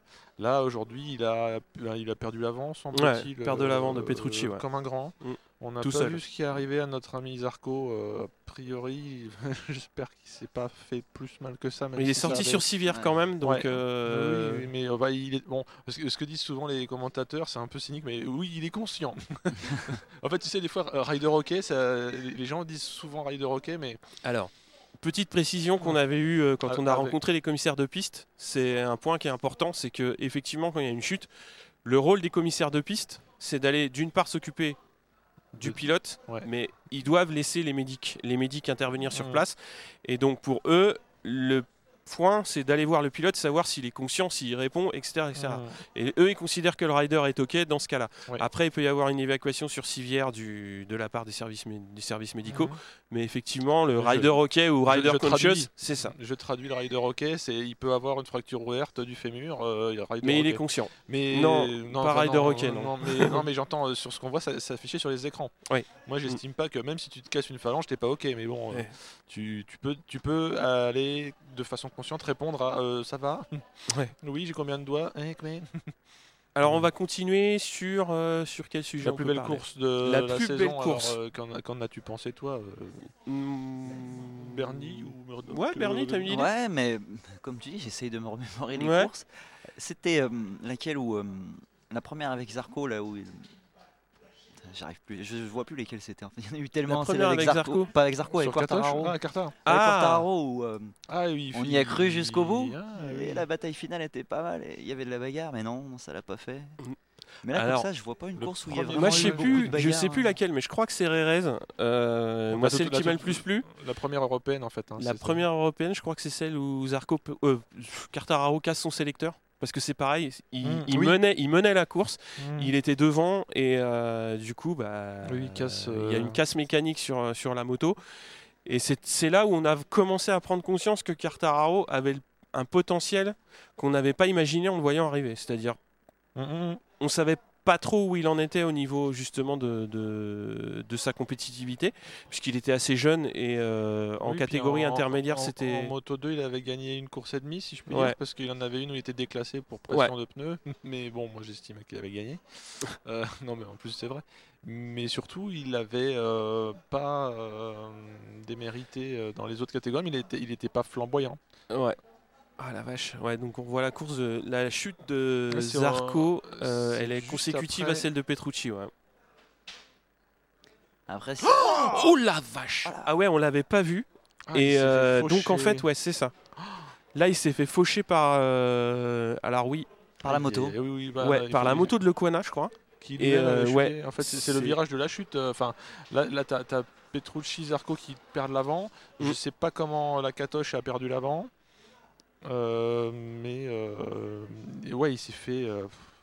Là aujourd'hui, il a il a perdu l'avance, Ouais, semble-t-il. perd de l'avant de euh, Petrucci, ouais. Comme un grand. Mm. On n'a Tout pas seul. vu ce qui est arrivé à notre ami Zarco. euh, a priori, j'espère qu'il s'est pas fait plus mal que ça. même Mais il est si sorti avait- sur civière Ouais. quand même, donc. Ouais. euh, Oui, oui, mais bah, il est bon. Ce que, ce que disent souvent les commentateurs, c'est un peu cynique, mais oui, il est conscient. en fait, tu sais, des fois, euh, Rider Hockey, ça, les gens disent souvent Rider Hockey, mais Alors, petite précision qu'on avait eue euh, quand Ah, on a avec- rencontré les commissaires de piste, c'est un point qui est important, c'est que effectivement quand il y a une chute, le rôle des commissaires de piste, c'est d'aller d'une part s'occuper du pilote, Ouais. mais ils doivent laisser les médics, les médics intervenir sur Mhm. place. Et donc pour eux, le point, c'est d'aller voir le pilote, savoir s'il est conscient, s'il répond, etc. etc. Et eux, ils considèrent que le rider est OK dans ce cas-là. Après, il peut y avoir une évacuation sur civière du, de la part des services, mé- des services médicaux. Mais effectivement, le Je- rider OK ou rider je conscious, c'est ça. Je traduis le Rider Hockey, c'est il peut avoir une fracture ouverte du fémur. euh, Mais il est conscient. Mais Non, pas enfin, Rider non. mais, non, mais j'entends euh, sur ce qu'on voit, ça s'afficher sur les écrans. Oui. Moi, j'estime pas que même si tu te casses une phalange, t'es pas ok. Mais bon, euh, tu peux, tu peux aller de façon consciente répondre à euh, ça va. Ouais. Oui, j'ai combien de doigts Eh, combien Alors, on va continuer sur, euh, sur quel sujet La on plus peut belle parler course de La la, plus saison. belle alors, course. euh, qu'en, qu'en as-tu pensé toi Hmm, Bernie ou Murdoch Ouais, Bernie, t'as une idée Ouais, mais comme tu dis, j'essaye de me remémorer les Ouais. courses. C'était euh, laquelle où euh, la première avec Zarco là où il- J'arrive plus, je, vois plus lesquelles c'était. en fait. Il y en a eu tellement. première celle avec Zarco Pas avec Quartararo. Ah, Cartar. Avec Ah. Quartararo où euh, Ah oui. On il- y a cru jusqu'au bout Ah, et la bataille finale était pas mal. et Il y avait de la bagarre, mais non, ça l'a pas fait. Mais là, Alors, comme ça, je vois pas une course où il y a vraiment Moi, je sais plus, je sais plus laquelle, mais je crois que c'est Rérez. Euh, moi, celle qui m'a le plus plu. La première européenne en fait. hein, La c'est- première européenne, je crois que c'est celle où Zarco, peut- euh, Quartararo casse son sélecteur. Parce que c'est pareil, il, Mm, il oui. menait, il menait la course, Mm. il était devant et euh, du coup, bah, Oui, il casse, il y a euh, une casse mécanique sur, sur la moto. Et c'est là où on a commencé à prendre conscience que Quartararo avait un potentiel qu'on n'avait pas imaginé en le voyant arriver. C'est-à-dire, Mm, mm. on savait pas trop où il en était au niveau justement de, de, de sa compétitivité, puisqu'il était assez jeune et euh, en Oui, catégorie en- intermédiaire, en- En c'était. Moto 2, il avait gagné une course et demie, si je puis Ouais. dire, parce qu'il en avait une où il était déclassé pour pression de pneus. Mais bon, moi j'estimais qu'il avait gagné. Euh, non, mais en plus, c'est vrai. Mais surtout, il avait euh, pas euh, démérité dans les autres catégories, mais il était, il était pas flamboyant. Ouais. Ah la vache. Ouais, donc on voit la course, de, la chute de c'est Zarco. euh, elle est consécutive après. à celle de Petrucci. Ouais. Après, si- Oh la vache Ah ouais, on l'avait pas vu. Ah, Et euh, donc en fait, ouais, c'est ça. Là, il s'est fait faucher par. euh, alors oui, par la moto. est- oui, oui, bah, ouais, par la moto de Lequana, je crois. qui Et, euh, ouais, en fait, c'est le virage de la chute. Enfin, là, là t'as as Petrucci, Zarco qui perdent l'avant. Je Mm. sais pas comment la Katoche a perdu l'avant. Euh, mais euh, ouais, il s'est fait euh,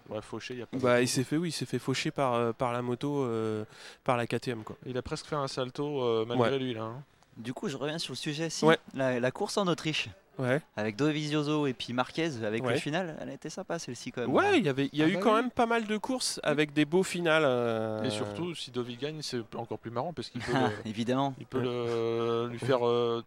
ouais, faucher. Il, y a pas Bah, de- il s'est fait, oui, il s'est fait faucher par, par la moto, euh, par la KTM, quoi. il a presque fait un salto euh, malgré lui là. hein. Du coup, je reviens sur le sujet. Si, Ouais. la, la course en Autriche, Ouais. avec Dovizioso et puis Marquez, avec Ouais. le final, elle était sympa celle-ci quand même. Ouais, il y avait, il y a Ah eu bah quand oui. même pas mal de courses avec des beaux finales. euh, Et surtout, si Dovi gagne, c'est encore plus marrant parce qu'il peut, le- évidemment. il peut le- lui faire euh,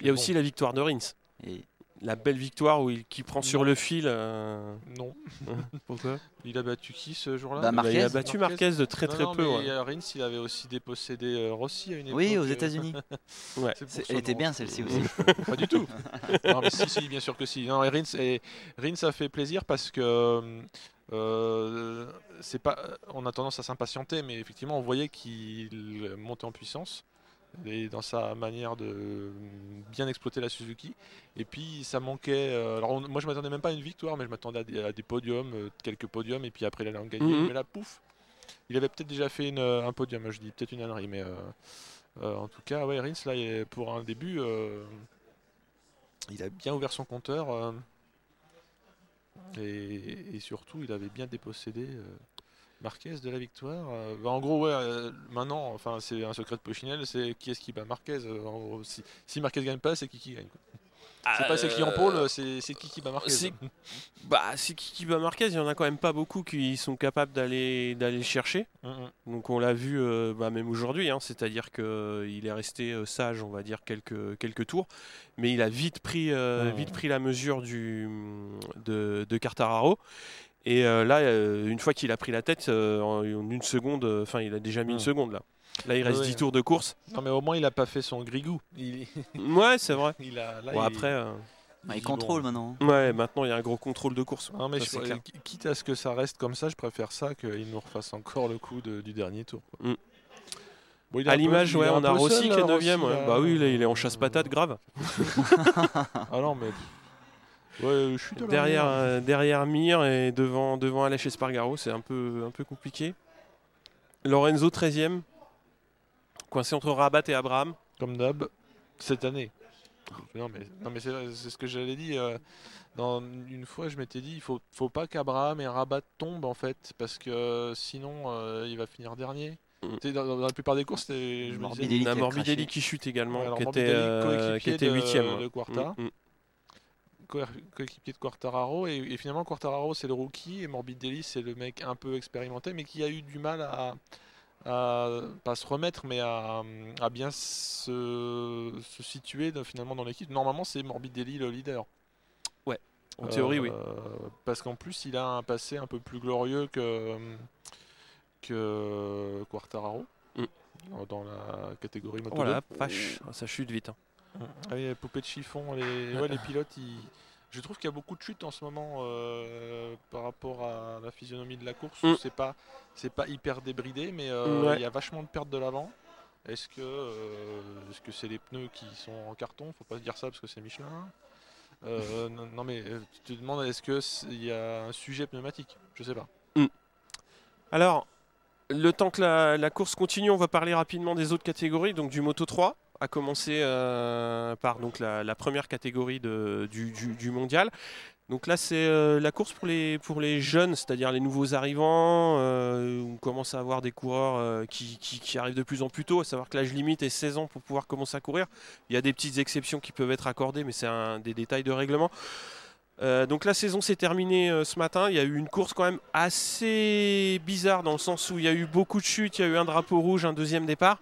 il y a bon, aussi la victoire de Rins. Et La belle victoire où il, qui prend sur Non. le fil. euh, Non, Pourquoi? Il a battu qui ce jour-là? Bah, Bah, Il a battu Marquez de très Non, très non, peu. mais ouais. Rins, il avait aussi dépossédé euh, Rossi à une époque. oui, aux euh, États-Unis. Ouais. Elle était bien celle-ci aussi. Pas du tout. non, mais si, si, bien sûr que si. Non, et Rins, et Rins a fait plaisir parce que euh, c'est pas, on a tendance à s'impatienter, mais effectivement, on voyait qu'il montait en puissance et dans sa manière de bien exploiter la Suzuki. Et puis ça manquait. euh, alors on- moi, je m'attendais même pas à une victoire, mais je m'attendais à des, à des podiums, euh, quelques podiums, et puis après il allait en gagner. Mhm. Mais là, pouf, il avait peut-être déjà fait une, un podium. Je dis peut-être une ânerie, mais euh, euh, en tout cas, ouais, Rins là, est- pour un début. euh, il a bien ouvert son compteur euh, et, et surtout il avait bien dépossédé euh, Marquez de la victoire. Euh, bah, en gros, ouais, euh, maintenant, enfin, c'est un secret de Pochinel, c'est qui est-ce qui bat Marquez. euh, en gros, si, si Marquez gagne pas, c'est qui qui gagne. quoi. C'est pas c'est qui en pôle, c'est qui qui bat Marquez. c'est- Bah, c'est qui qui bat Marquez Il y en a quand même pas beaucoup qui sont capables d'aller d'aller le chercher. Mm, mm. Donc on l'a vu euh, bah, même aujourd'hui, hein, c'est-à-dire qu'il est resté sage, on va dire, quelques, quelques tours, mais il a vite pris, euh, Mhm. vite pris la mesure du, de, de Quartararo. Et euh, là, euh, une fois qu'il a pris la tête, euh, en, une seconde, euh, enfin il a déjà mis une Mhm. seconde là. Là il reste Ouais, 10 ouais. tours de course. Non, mais au moins il a pas fait son grigou. Il, Ouais, c'est vrai. il a, là, Bon, il- après, euh, Bah, il contrôle bon, maintenant. ouais, maintenant il y a un gros contrôle de course. Non, mais Ça, je- c'est clair. qui- quitte à ce que ça reste comme ça, je préfère ça qu'il nous refasse encore le coup de- du dernier tour. quoi. Mm. Bon, il est À l'image, ouais, on a Rossi qui est là, 9ème. Rossi, ouais. là. Bah oui, là, il est en chasse-patate grave. Ah non, mais. Ouais, je suis de la Derrière, euh, derrière Mir et devant, devant Aleix Espargaro, c'est un peu, un peu compliqué. Lorenzo 13ème, coincé entre Rabat et Abraham. Comme d'hab, cette année. Non, mais, non, mais c'est c'est ce que j'avais dit. euh, dans, une fois, je m'étais dit il faut, faut pas qu'Abraham et Rabat tombent, en fait, parce que sinon, euh, il va finir dernier. Mm. Dans, dans la plupart des courses, c'était- je me disais, Morbidelli. qui On a a Morbidelli craché. qui chute également, Ouais, alors qui, était, euh, qui était de- 8ème. de Quarta. Mm, mm. Co- coéquipier de Quartararo et, et finalement Quartararo c'est le rookie et Morbidelli c'est le mec un peu expérimenté mais qui a eu du mal à, à- pas se remettre mais à, à bien se, se situer de- finalement dans l'équipe. Normalement c'est Morbidelli le leader. En théorie, oui. Euh, Parce qu'en plus il a un passé un peu plus glorieux que, que Quartararo Mm. dans- la catégorie moto. Voilà, 2. vache, ça chute vite. hein. Ah oui, les poupées de chiffon, les, ouais, les pilotes, ils- je trouve qu'il y a beaucoup de chutes en ce moment euh, par rapport à la physionomie de la course. Mm. C'est pas, c'est pas hyper débridé, mais euh, Ouais. il y a vachement de pertes de l'avant. Est-ce que, euh, est-ce que c'est les pneus qui sont en carton? Faut pas se dire ça parce que c'est Michelin. Euh, non, non, mais tu te demandes est-ce que il y a un sujet pneumatique? Je sais pas. Alors, le temps que la, la course continue, on va parler rapidement des autres catégories, donc du Moto 3, commencer euh, par donc, la, première catégorie du, mondial. Donc là, c'est euh, la course pour les, pour les jeunes, c'est-à-dire les nouveaux arrivants. euh, on commence à avoir des coureurs qui, qui- arrivent de plus en plus tôt, à savoir que l'âge limite est 16 ans pour pouvoir commencer à courir. Il y a des petites exceptions qui peuvent être accordées, mais c'est un des détails de règlement. Donc la saison s'est terminée ce matin. Il y a eu une course quand même assez bizarre dans le sens où il y a eu beaucoup de chutes. Il y a eu un drapeau rouge, un deuxième départ.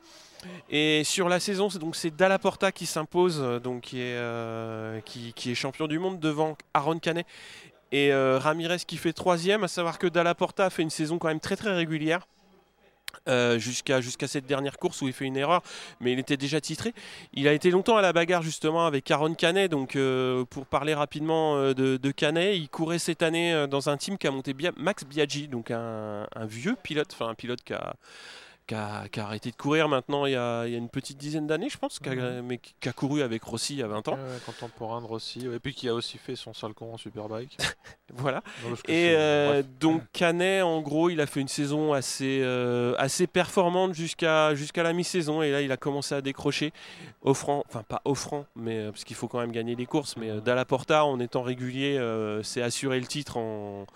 Et sur la saison, c'est donc c'est Dalla Porta qui s'impose, euh, donc qui est, euh, qui, est champion du monde devant Aaron Canet et euh, Ramirez qui fait troisième. À savoir que Dalla Porta a fait une saison quand même très très régulière. jusqu'à cette dernière course où il fait une erreur, mais il était déjà titré. Il a été longtemps à la bagarre justement avec Aaron Canet. Donc pour parler rapidement de, Canet, il courait cette année dans un team qui a monté Max Biaggi, donc un vieux pilote, enfin un pilote qui a, qui a- qui a arrêté de courir maintenant il y a, il y a une petite dizaine d'années, je pense, qui a- Mhm. mais qui a couru avec Rossi il y a 20 ans. Ouais, contemporain de Rossi. Et puis qui a aussi fait son sale con en Superbike. Voilà. Non, Et c'est- euh, donc Canet, en gros, il a fait une saison assez, euh, assez performante jusqu'à jusqu'à la mi-saison. Et là, il a commencé à décrocher, offrant, enfin pas offrant, mais euh, parce qu'il faut quand même gagner des courses. Mais Dalla Porta, en étant régulier, s'est assuré le titre en,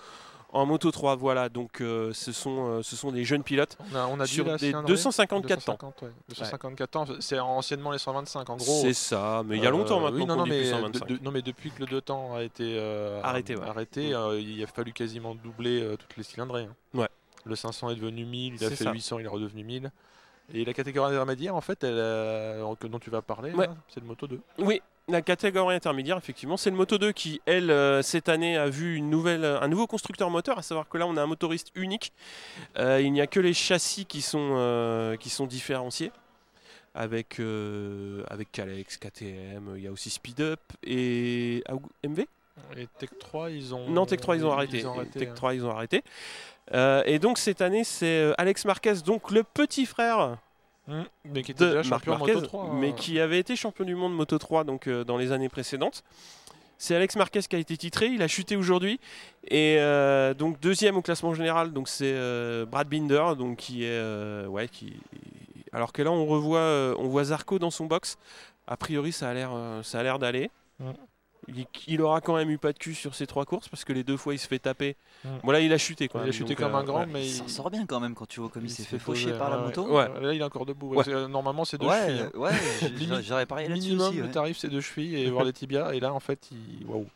en Moto 3. Voilà, donc euh, ce, sont, euh, ce sont des jeunes pilotes On a, on a dit sur des cylindrée 254 temps. 250, ouais. 254 ans, c'est anciennement les 125 en gros. C'est ça, mais il y a longtemps Euh, maintenant oui, non, non, mais, plus de- 125. de- non, mais depuis que le 2 temps a été Arrêté, ouais. arrêté, Mm. il a fallu quasiment doubler toutes les cylindrées. hein. Ouais. Le 500 est devenu 1000, il a fait ça. 800, il est redevenu 1000. Et la catégorie intermédiaire, en fait, elle, euh, dont tu vas parler, Ouais. c'est le Moto 2. Oui, la catégorie intermédiaire, effectivement, c'est le Moto 2 qui, elle, euh, cette année, a vu une nouvelle, un nouveau constructeur moteur, à savoir que là, on a un motoriste unique. Euh, il n'y a que les châssis qui sont, euh, qui sont différenciés. Avec, euh, avec Calex, KTM, il y a aussi Speed Up et MV Et Tech 3, ils ont. Non, Tech 3, ils ont arrêté. Tech 3, ils ont arrêté. Euh, et donc, cette année, c'est euh, Alex Marquez, donc le petit frère hein. Mm. Mais qui était de déjà Marc champion en Marquez, Moto 3. mais hein. qui avait été champion du monde Moto 3 donc, euh, dans les années précédentes. C'est Alex Marquez qui a été titré, il a chuté aujourd'hui. Et euh, donc deuxième au classement général, donc c'est euh, Brad Binder, donc qui est ouais qui. Alors que là on revoit, on voit Zarco dans son box. A priori ça a l'air, ça a l'air d'aller. Mm. Il, il aura quand même eu pas de cul sur ces trois courses parce que les deux fois il se fait taper. Mm. Bon là il a chuté quoi. Il a chuté comme un grand, mais Il s'en sort bien quand même quand tu vois comme il, s'est fait faucher par la moto. ouais. Là, il est encore debout. Euh, Normalement, c'est deux Ouais, chevilles. hein. ouais, j'aurais parié là-dessus Minimum, aussi. le tarif, c'est deux chevilles et voir les tibias. Et là, en fait, il... waouh.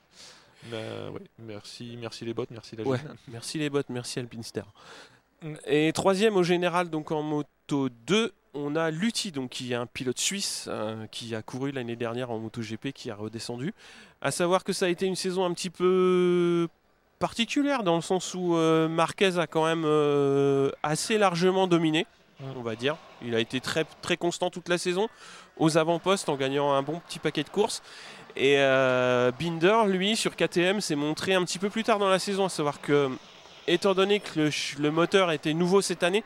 Ouais, merci, merci les bottes, merci la. Merci les bottes, merci Alpinster. Mm. Et troisième au général, donc en moto 2, on a Lutti, donc qui est un pilote suisse euh, qui a couru l'année dernière en MotoGP, qui a redescendu. À savoir que ça a été une saison un petit peu particulière dans le sens où euh, Marquez a quand même euh, assez largement dominé, on va dire. Il a été très, très constant toute la saison aux avant-postes en gagnant un bon petit paquet de courses. Et Binder, lui, sur KTM, s'est montré un petit peu plus tard dans la saison, à savoir que, étant donné que le moteur était nouveau cette année,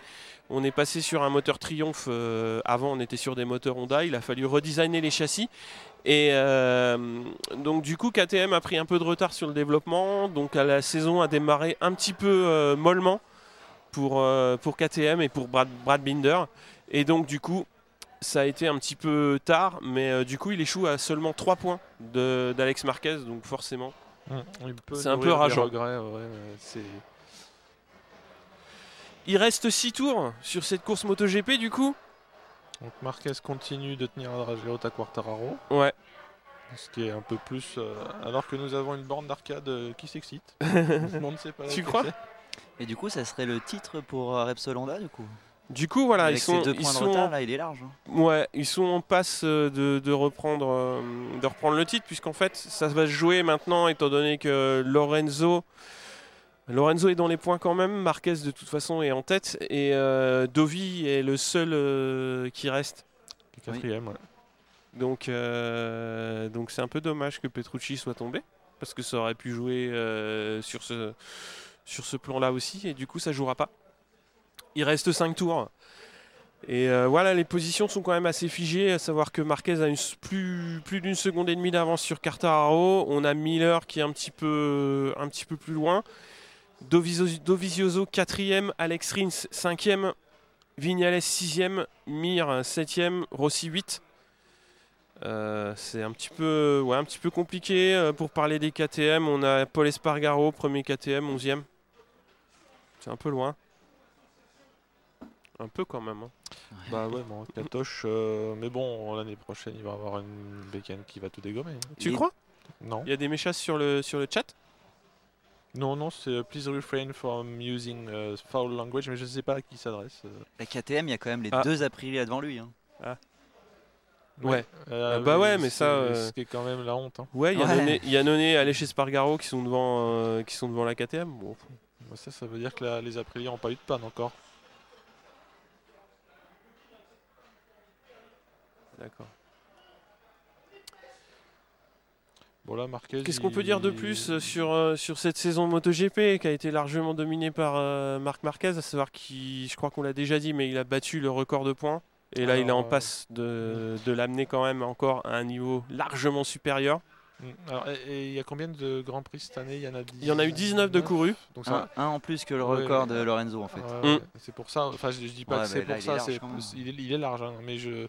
on est passé sur un moteur Triumph. euh, avant, on était sur des moteurs Honda. Il a fallu redesigner les châssis. Et euh, donc, du coup, KTM a pris un peu de retard sur le développement. Donc, la saison a démarré un petit peu euh, mollement pour, pour KTM et pour Brad, Brad Binder. Et donc, du coup, ça a été un petit peu tard, mais du coup, il échoue à seulement 3 points d'Alex Marquez, donc forcément. Peut C'est un peu rageant. regrets, ouais, Il reste 6 tours sur cette course MotoGP, du coup. Donc Marquez continue de tenir la dragée haute à Quartararo, Ouais. ce qui est un peu plus. euh, alors que nous avons une borne d'arcade euh, qui s'excite. On ne sait pas. Tu crois. Et du coup, ça serait le titre pour euh, Repsol Honda du coup. Du coup, voilà, Avec ils sont, ces deux ils points de sont retard, en- là, il est large. hein. Ouais, ils sont en passe euh, de, de reprendre, de reprendre le titre, puisqu'en fait, ça va se jouer maintenant, étant donné que Lorenzo, Lorenzo est dans les points quand même, Marquez de toute façon est en tête, et euh, Dovi est le seul euh, qui reste. Quatrième, ouais. Donc, euh, donc c'est un peu dommage que Petrucci soit tombé, parce que ça aurait pu jouer sur ce, sur ce plan-là aussi, et du coup, ça jouera pas. Il reste 5 tours. Et voilà, les positions sont quand même assez figées, à savoir que Marquez a une plus, plus d'une seconde et demie d'avance sur Quartararo. On a Miller qui est un petit peu, un petit peu plus loin. Dovizioso, Dovizioso 4ème, Alex Rins 5ème, Vignales 6ème, Mir 7ème, Rossi 8. Euh, c'est un petit peu, ouais, un petit peu compliqué euh, pour parler des KTM. On a Paul Espargaro, premier KTM, 11e. C'est un peu loin. Un peu quand même. hein. Bah ouais, bon, Katoche, euh, mais bon, l'année prochaine, il va avoir une bécane qui va tout dégommer. Tu Et- crois? Non, Il y a des méchasses sur le, sur le chat? Non, non, c'est euh, Please refrain from using uh, foul language, mais je ne sais pas à qui s'adresse. Euh. La KTM, il y a quand même les ah. deux Aprilia devant lui. Hein. Ah. Ouais. Ah euh, bah ouais, mais ça. Euh... Ce qui est quand même la honte. Hein. Ouais, il y a Noné, Alé chez Spargaro qui sont devant, euh, qui sont devant la KTM. Bon. Ça, ça veut dire que la, les Aprilia n'ont pas eu de panne encore. D'accord. Bon là, Marquez. Qu'est-ce qu'on peut dire de plus euh, sur, euh, sur cette saison MotoGP qui a été largement dominée par euh, Marc Marquez, à savoir qu'il, je crois qu'on l'a déjà dit, mais il a battu le record de points. Et là, il est en passe de, de l'amener quand même encore à un niveau largement supérieur. Mm. Alors, et- il y a combien de Grands Prix cette année? Il y en a Il y en a eu 19 de courus. Donc Un, ça, un en plus que le record ouais. de Lorenzo en fait. Ouais, Mm. C'est pour ça, enfin je, je dis pas Ouais, que c'est bah, pour il est ça, large est, il est large, hein, mais je,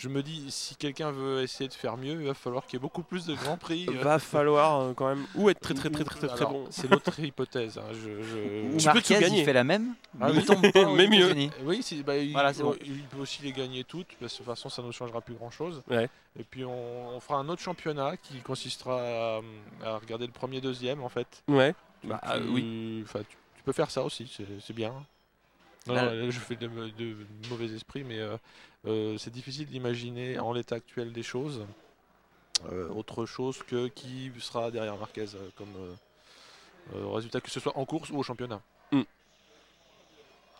je me dis si quelqu'un veut essayer de faire mieux, il va falloir qu'il y ait beaucoup plus de grands prix. euh, Va falloir euh, quand même ou être très très très très très, très alors, bon. C'est l'autre hypothèse. hein, je- je- Tu peux Marquez, tout gagner. il fait la même, mais Ah il oui. tombe pas aux Mais mieux. Oui, c'est- bah, il, Voilà, c'est bon. il peut aussi les gagner toutes, parce que de toute façon ça ne changera plus grand chose. Ouais. Et puis on, on fera un autre championnat qui consistera à, à regarder le premier, deuxième en fait. Ouais. Tu- Bah, tu- euh, oui. tu, tu peux faire ça aussi, c'est c'est bien. Non, Là- non, là, je fais de, de mauvais esprit, mais euh, euh, c'est difficile d'imaginer en l'état actuel des choses euh, autre chose que qui sera derrière Marquez comme résultat, que ce soit en course ou au championnat. Mm.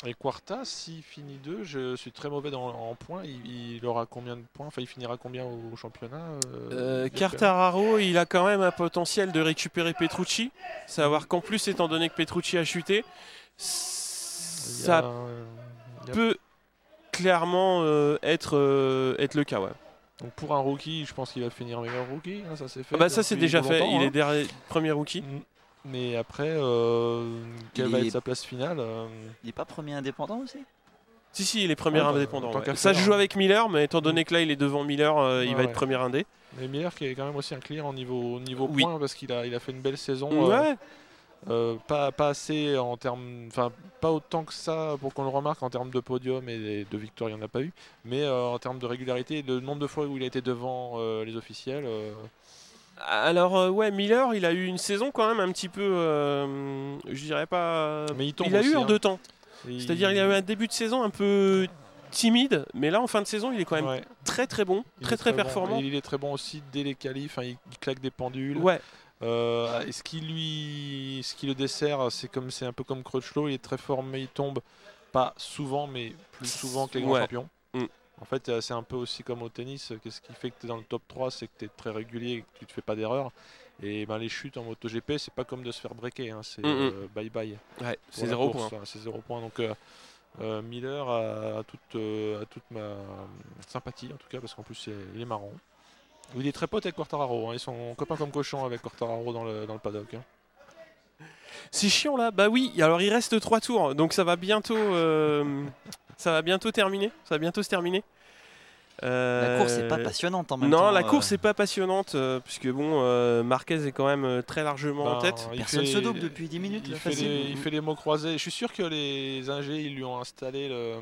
Et Quarta, s'il finit deux, je suis très mauvais dans, en points. Il, il aura combien de points? Enfin, il finira combien au, championnat euh, Quartararo, il a quand même un potentiel de récupérer Petrucci. Savoir qu'en plus, étant donné que Petrucci a chuté, ça a- peut clairement euh, être, euh, être le cas. Ouais. Donc pour un rookie, je pense qu'il va finir meilleur rookie. hein, ça c'est fait. Ah bah ça c'est déjà fait, il hein. est derrière premier rookie. Mm. Mais après, euh, quelle Il va est- être sa place finale euh, Il n'est pas premier indépendant aussi? Si si, il est premier Ah, bah, indépendant. ouais. Ça se joue hein. avec Miller, mais étant donné que là il est devant Miller, euh, il Ouais, va être premier indé. Mais Miller qui est quand même aussi un client au niveau, au niveau Oui. points parce qu'il a, il a fait une belle saison. Ouais. euh, pas, pas assez en termes. Enfin, pas autant que ça pour qu'on le remarque en termes de podium et de victoires, il n'y en a pas eu. Mais euh, en termes de régularité, le nombre de fois où il a été devant euh, les officiels. euh, Alors euh, ouais, Miller, il a eu une saison quand même un petit peu, euh, je dirais pas. Mais il tombe a aussi, eu en hein. deux temps. il- C'est-à-dire il a eu un début de saison un peu timide, mais là en fin de saison il est quand même Ouais. très très bon, Il très très, bon. performant. Et il est très bon aussi dès les qualifs, hein, il, il claque des pendules. Ouais, Euh, et ce qui lui, ce qui le dessert, c'est comme c'est un peu comme Crutchlow, il est très fort, mais il tombe pas souvent, mais plus souvent que les grands Ouais. champions. Mm. En fait, euh, c'est un peu aussi comme au tennis. Qu'est-ce qui fait que tu es dans le top 3 C'est que tu es très régulier et que tu ne fais pas d'erreur. Et ben, les chutes en MotoGP, c'est pas comme de se faire breaker. hein, C'est Mm, mm. euh, bye bye. ouais, c'est zéro course, point. hein, C'est zéro point. Donc euh, Miller a, a toute, a toute ma sympathie en tout cas parce qu'en plus il est marrant. Il est très pote avec Quartararo. hein, Ils sont copains comme cochons avec Quartararo dans le, dans le paddock. hein. C'est chiant là. Bah oui. Alors il reste trois tours, donc ça va bientôt, euh, ça va bientôt terminer. Ça va bientôt se terminer. La course n'est pas Euh, passionnante en même non, temps. la euh, course n'est pas passionnante euh, puisque bon, euh, Marquez est quand même très largement en Ben, tête. Personne fait- se double depuis 10 minutes. Il là, fait, les, il fait les mots croisés. Je suis sûr que les ingés ils lui ont installé le,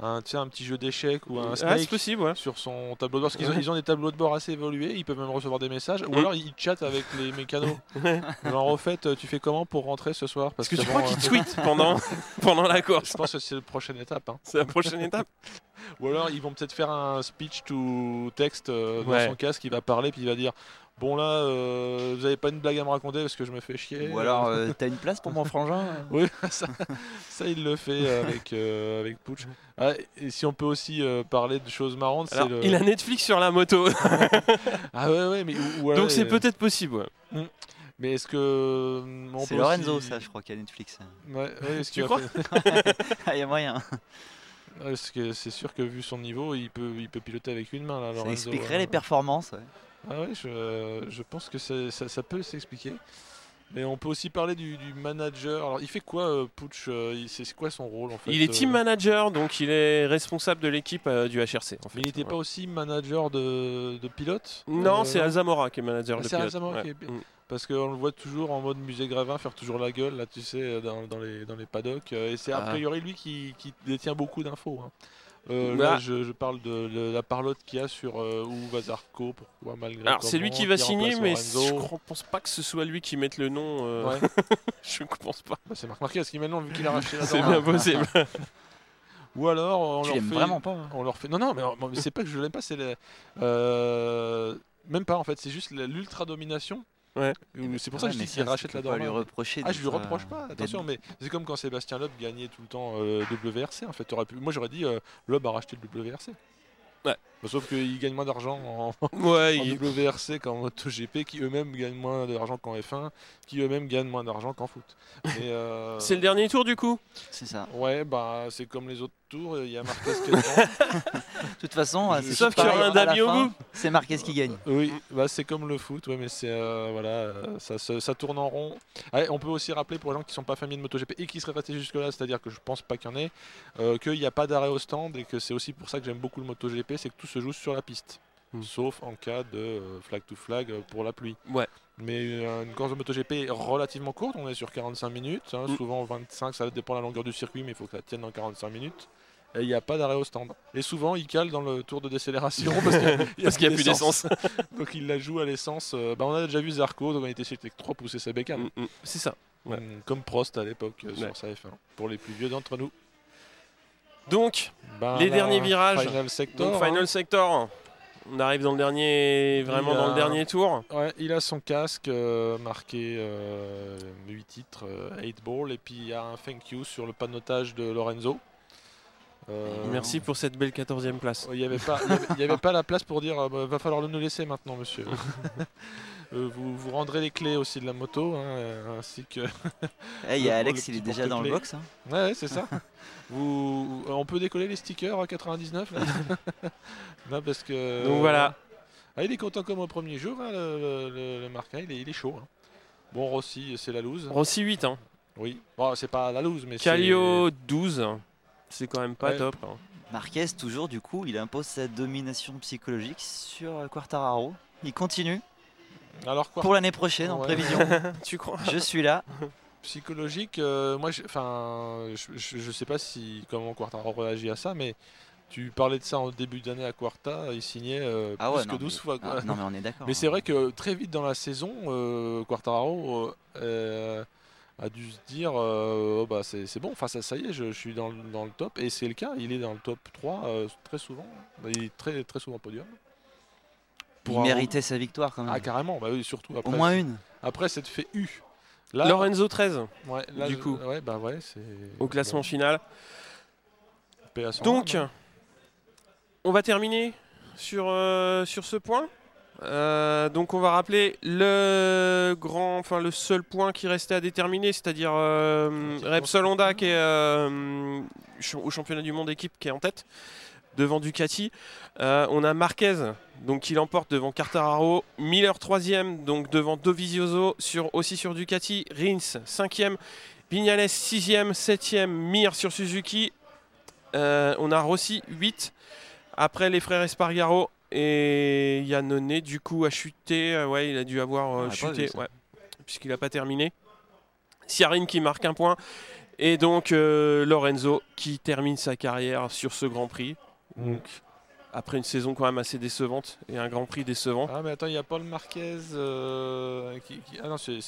un, un petit jeu d'échecs ou un snake c'est possible, ouais. sur son tableau de bord. Parce qu'ils ont, ils ont des tableaux de bord assez évolués, ils peuvent même recevoir des messages. Ou Mm. alors ils chattent avec les mécanos. Genre, au fait, tu fais comment pour rentrer ce soir? Parce que tu bon, crois euh, qu'il tweet pendant, pendant la course. Je pense que c'est la prochaine étape. hein. C'est la prochaine étape. Ou alors ils vont peut-être faire un speech to text euh, dans Ouais. son casque, il va parler puis il va dire Bon là, euh, vous avez pas une blague à me raconter parce que je me fais chier. Ou alors, euh, t'as une place pour mon frangin Oui, ça, ça, il le fait avec, euh, avec Pooch. Ah, et si on peut aussi euh, parler de choses marrantes, c'est Alors, le. il a Netflix sur la moto, Ah ouais, ouais, mais. donc c'est euh, peut-être possible. ouais. Mais est-ce que. euh, on C'est Lorenzo, aussi- ça, je crois, qui a Netflix. Ouais, ouais, est-ce Tu qu'il a crois fait- Ah, il y a moyen. Parce que c'est sûr que vu son niveau, il peut, il peut piloter avec une main là. Ça Lorenzo, expliquerait hein. les performances. Ah ouais, je, je pense que ça, ça peut s'expliquer. Mais on peut aussi parler du, du manager. Alors, il fait quoi, euh, Pooch euh, C'est quoi son rôle en fait Il est euh, team manager, donc il est responsable de l'équipe euh, du HRC. En fait. Mais il n'était pas aussi manager de, de pilote Non, Euh, c'est Alzamora qui est manager Ah, de c'est pilote. Alzamora Ouais. qui est- Mm. Parce qu'on le voit toujours en mode musée Gravin faire toujours la gueule, là, tu sais, dans, dans les, dans les paddocks. Et c'est a Ah. priori lui qui, qui détient beaucoup d'infos. hein. Euh, Bah. Là, je, je parle de, le- la parlotte qu'il y a sur euh, où va Zarco, pourquoi, malgré. Alors c'est lui qui va qui signer, mais je crois- pense pas que ce soit lui qui mette le nom. euh, Ouais. je pense pas. Bah, c'est Marc Marquez qui maintenant, vu qu'il a racheté la C'est bien possible. Ou alors, on Tu leur fait... vraiment pas hein. On leur fait... Non, non, mais, mais c'est pas que je l'aime pas, c'est... le- euh, Même pas, en fait, c'est juste l'ultra-domination. Ouais. Ou- C'est pour Ouais, ça que je dis qu'il rachète tu la peux pas lui Dorna. reprocher. Ah, je lui reproche euh, pas, d'être- attention, mais c'est comme quand Sébastien Loeb gagnait tout le temps euh, WRC. En fait, pu... moi j'aurais dit euh, Loeb a racheté le WRC. Sauf qu'ils gagnent moins d'argent en, Ouais, en il- WRC qu'en MotoGP, qui eux-mêmes gagnent moins d'argent qu'en F1, qui eux-mêmes gagnent moins d'argent qu'en foot. Euh, c'est le dernier tour du coup? C'est ça. Ouais, bah c'est comme les autres tours, il y a Marquez qui est devant. De toute façon, Je- c'est Sauf qu'il y aura un à la Dami au bout. C'est Marquez qui gagne. Oui, bah c'est comme le foot, ouais, mais c'est euh, voilà, euh, ça, ça tourne en rond. Ah, on peut aussi rappeler pour les gens qui sont pas familiers de MotoGP et qui seraient restés jusque-là, c'est-à-dire que je pense pas qu'il y en ait, euh, qu'il n'y a pas d'arrêt au stand et que c'est aussi pour ça que j'aime beaucoup le MotoGP, c'est que tout se joue sur la piste, Mm. sauf en cas de euh, flag to flag euh, pour la pluie. Ouais. Mais euh, une course de MotoGP est relativement courte, on est sur 45 minutes, hein, Mm. souvent 25, ça dépend de la longueur du circuit, mais il faut que ça tienne dans 45 minutes. Et il n'y a pas d'arrêt au stand. Et souvent, il cale dans le tour de décélération parce qu'il n'y a plus d'essence. donc il la joue à l'essence. bah, on a déjà vu Zarco, donc on était chez Tech 3 pousser sa bécane. Mm, mm, c'est ça. ouais. Mm, Comme Prost à l'époque Ouais. sur sa F1. Pour les plus vieux d'entre nous. Donc, Bah, Les là, derniers virages. Final sector. donc hein. Final Sector. On arrive dans le dernier, vraiment dans le dernier tour. Ouais, il a son casque euh, marqué 8 titres, 8 ball, et puis il y a un thank you sur le panotage de Lorenzo. Euh, Merci pour cette belle 14e place. Il n'y avait, pas- il y avait- il y avait pas la place pour dire euh, bah, va falloir le nous laisser maintenant, monsieur. Euh, vous, vous rendrez les clés aussi de la moto, hein, euh, ainsi que. Eh, Il y a Le- Alex, le il est déjà dans le box. hein. Ouais, ouais, c'est ça. vous, on peut décoller les stickers à 99 là Non, parce que. Donc voilà. Ah, il est content comme au premier jour, hein, le, le, Marquin, il est, il est chaud. hein. Bon, Rossi, c'est la loose. Rossi 8. Hein. Oui. Bon, c'est pas la loose, mais c'est. Calio 12. C'est quand même pas Ouais. top. hein. Marquez, toujours, du coup, il impose sa domination psychologique sur Quartararo. Il continue Alors quoi pour l'année prochaine en Ouais. prévision. tu crois Je suis là. Psychologique, euh, moi, enfin, je, je sais pas si comment Quartaro réagit à ça, mais tu parlais de ça en début d'année à Quarta, il signait euh, Ah plus ouais, que non, 12 mais- fois. quoi. Ah, non, mais on est d'accord. Mais c'est vrai que très vite dans la saison, euh, Quartararo euh, a dû se dire euh, Oh, bah, c'est bon, enfin, ça, ça y est, je, je suis dans, le- dans le top. Et c'est le cas, il est dans le top 3 euh, très souvent. Il est très, très souvent podium. Il méritait sa victoire quand même. Ah, carrément, bah oui, surtout après. Au moins c'est- une. Après, cette fait U. Là, Lorenzo 13 ouais, là, du coup. ouais, bah ouais, c'est. au classement final. Donc, on va terminer sur, euh, sur ce point. Euh, donc on va rappeler le grand, enfin le seul point qui restait à déterminer, c'est-à-dire euh, Repsol Honda qui est euh, ch- au championnat du monde équipe qui est en tête devant Ducati. Euh, on a Marquez donc qui l'emporte devant Quartararo, Miller troisième donc devant Dovizioso sur aussi sur Ducati, Rins cinquième, Vignales sixième, septième, Mir sur Suzuki. Euh, on a Rossi 8 après les frères Espargaro et Yannone du coup a chuté. Euh, ouais, il a dû avoir euh, On a pas chuté, ouais, puisqu'il n'a pas terminé. Siarine qui marque un point et donc euh, Lorenzo qui termine sa carrière sur ce Grand Prix. Donc après une saison quand même assez décevante et un Grand Prix décevant. Ah mais attends, il y a Paul Marquez euh, qui, qui- Ah non, c'est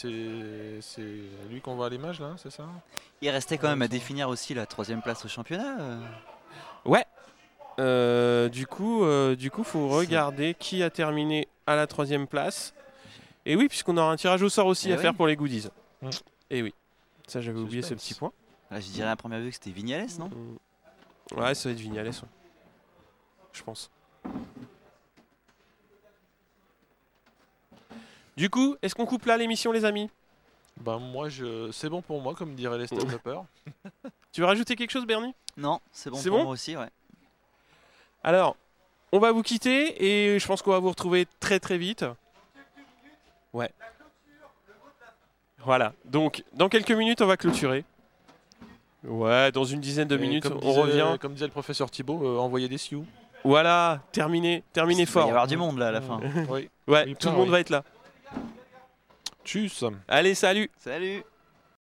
lui qu'on voit à l'image là, c'est ça? Il restait quand même à définir aussi la troisième place au championnat. euh. Euh, du coup, euh, du coup, faut regarder qui a terminé à la troisième place. Et oui, puisqu'on aura un tirage au sort aussi Eh à oui. faire pour les goodies. Mm. Et oui, ça j'avais oublié ce petit point. Là, je dirais à première vue que c'était Vignales, non? Mm. Ouais, ça va être Vignales, ouais. Je pense. Du coup, est-ce qu'on coupe là l'émission, les amis? Bah moi, je... c'est bon pour moi, comme diraient les stand-uppers. Tu veux rajouter quelque chose, Bernie? Non, c'est bon C'est pour bon? moi aussi, ouais. Alors, on va vous quitter et je pense qu'on va vous retrouver très très vite. Ouais. Voilà. Donc, dans quelques minutes, on va clôturer. Ouais, dans une dizaine de Et minutes, on disait- revient. Comme disait le professeur Thibault, euh, envoyez des sioux. Voilà, terminé, terminé Il va fort. y avoir du monde là à la fin. oui. Ouais, Oui, tout le monde oui. va être là. Tchuss Allez, salut Salut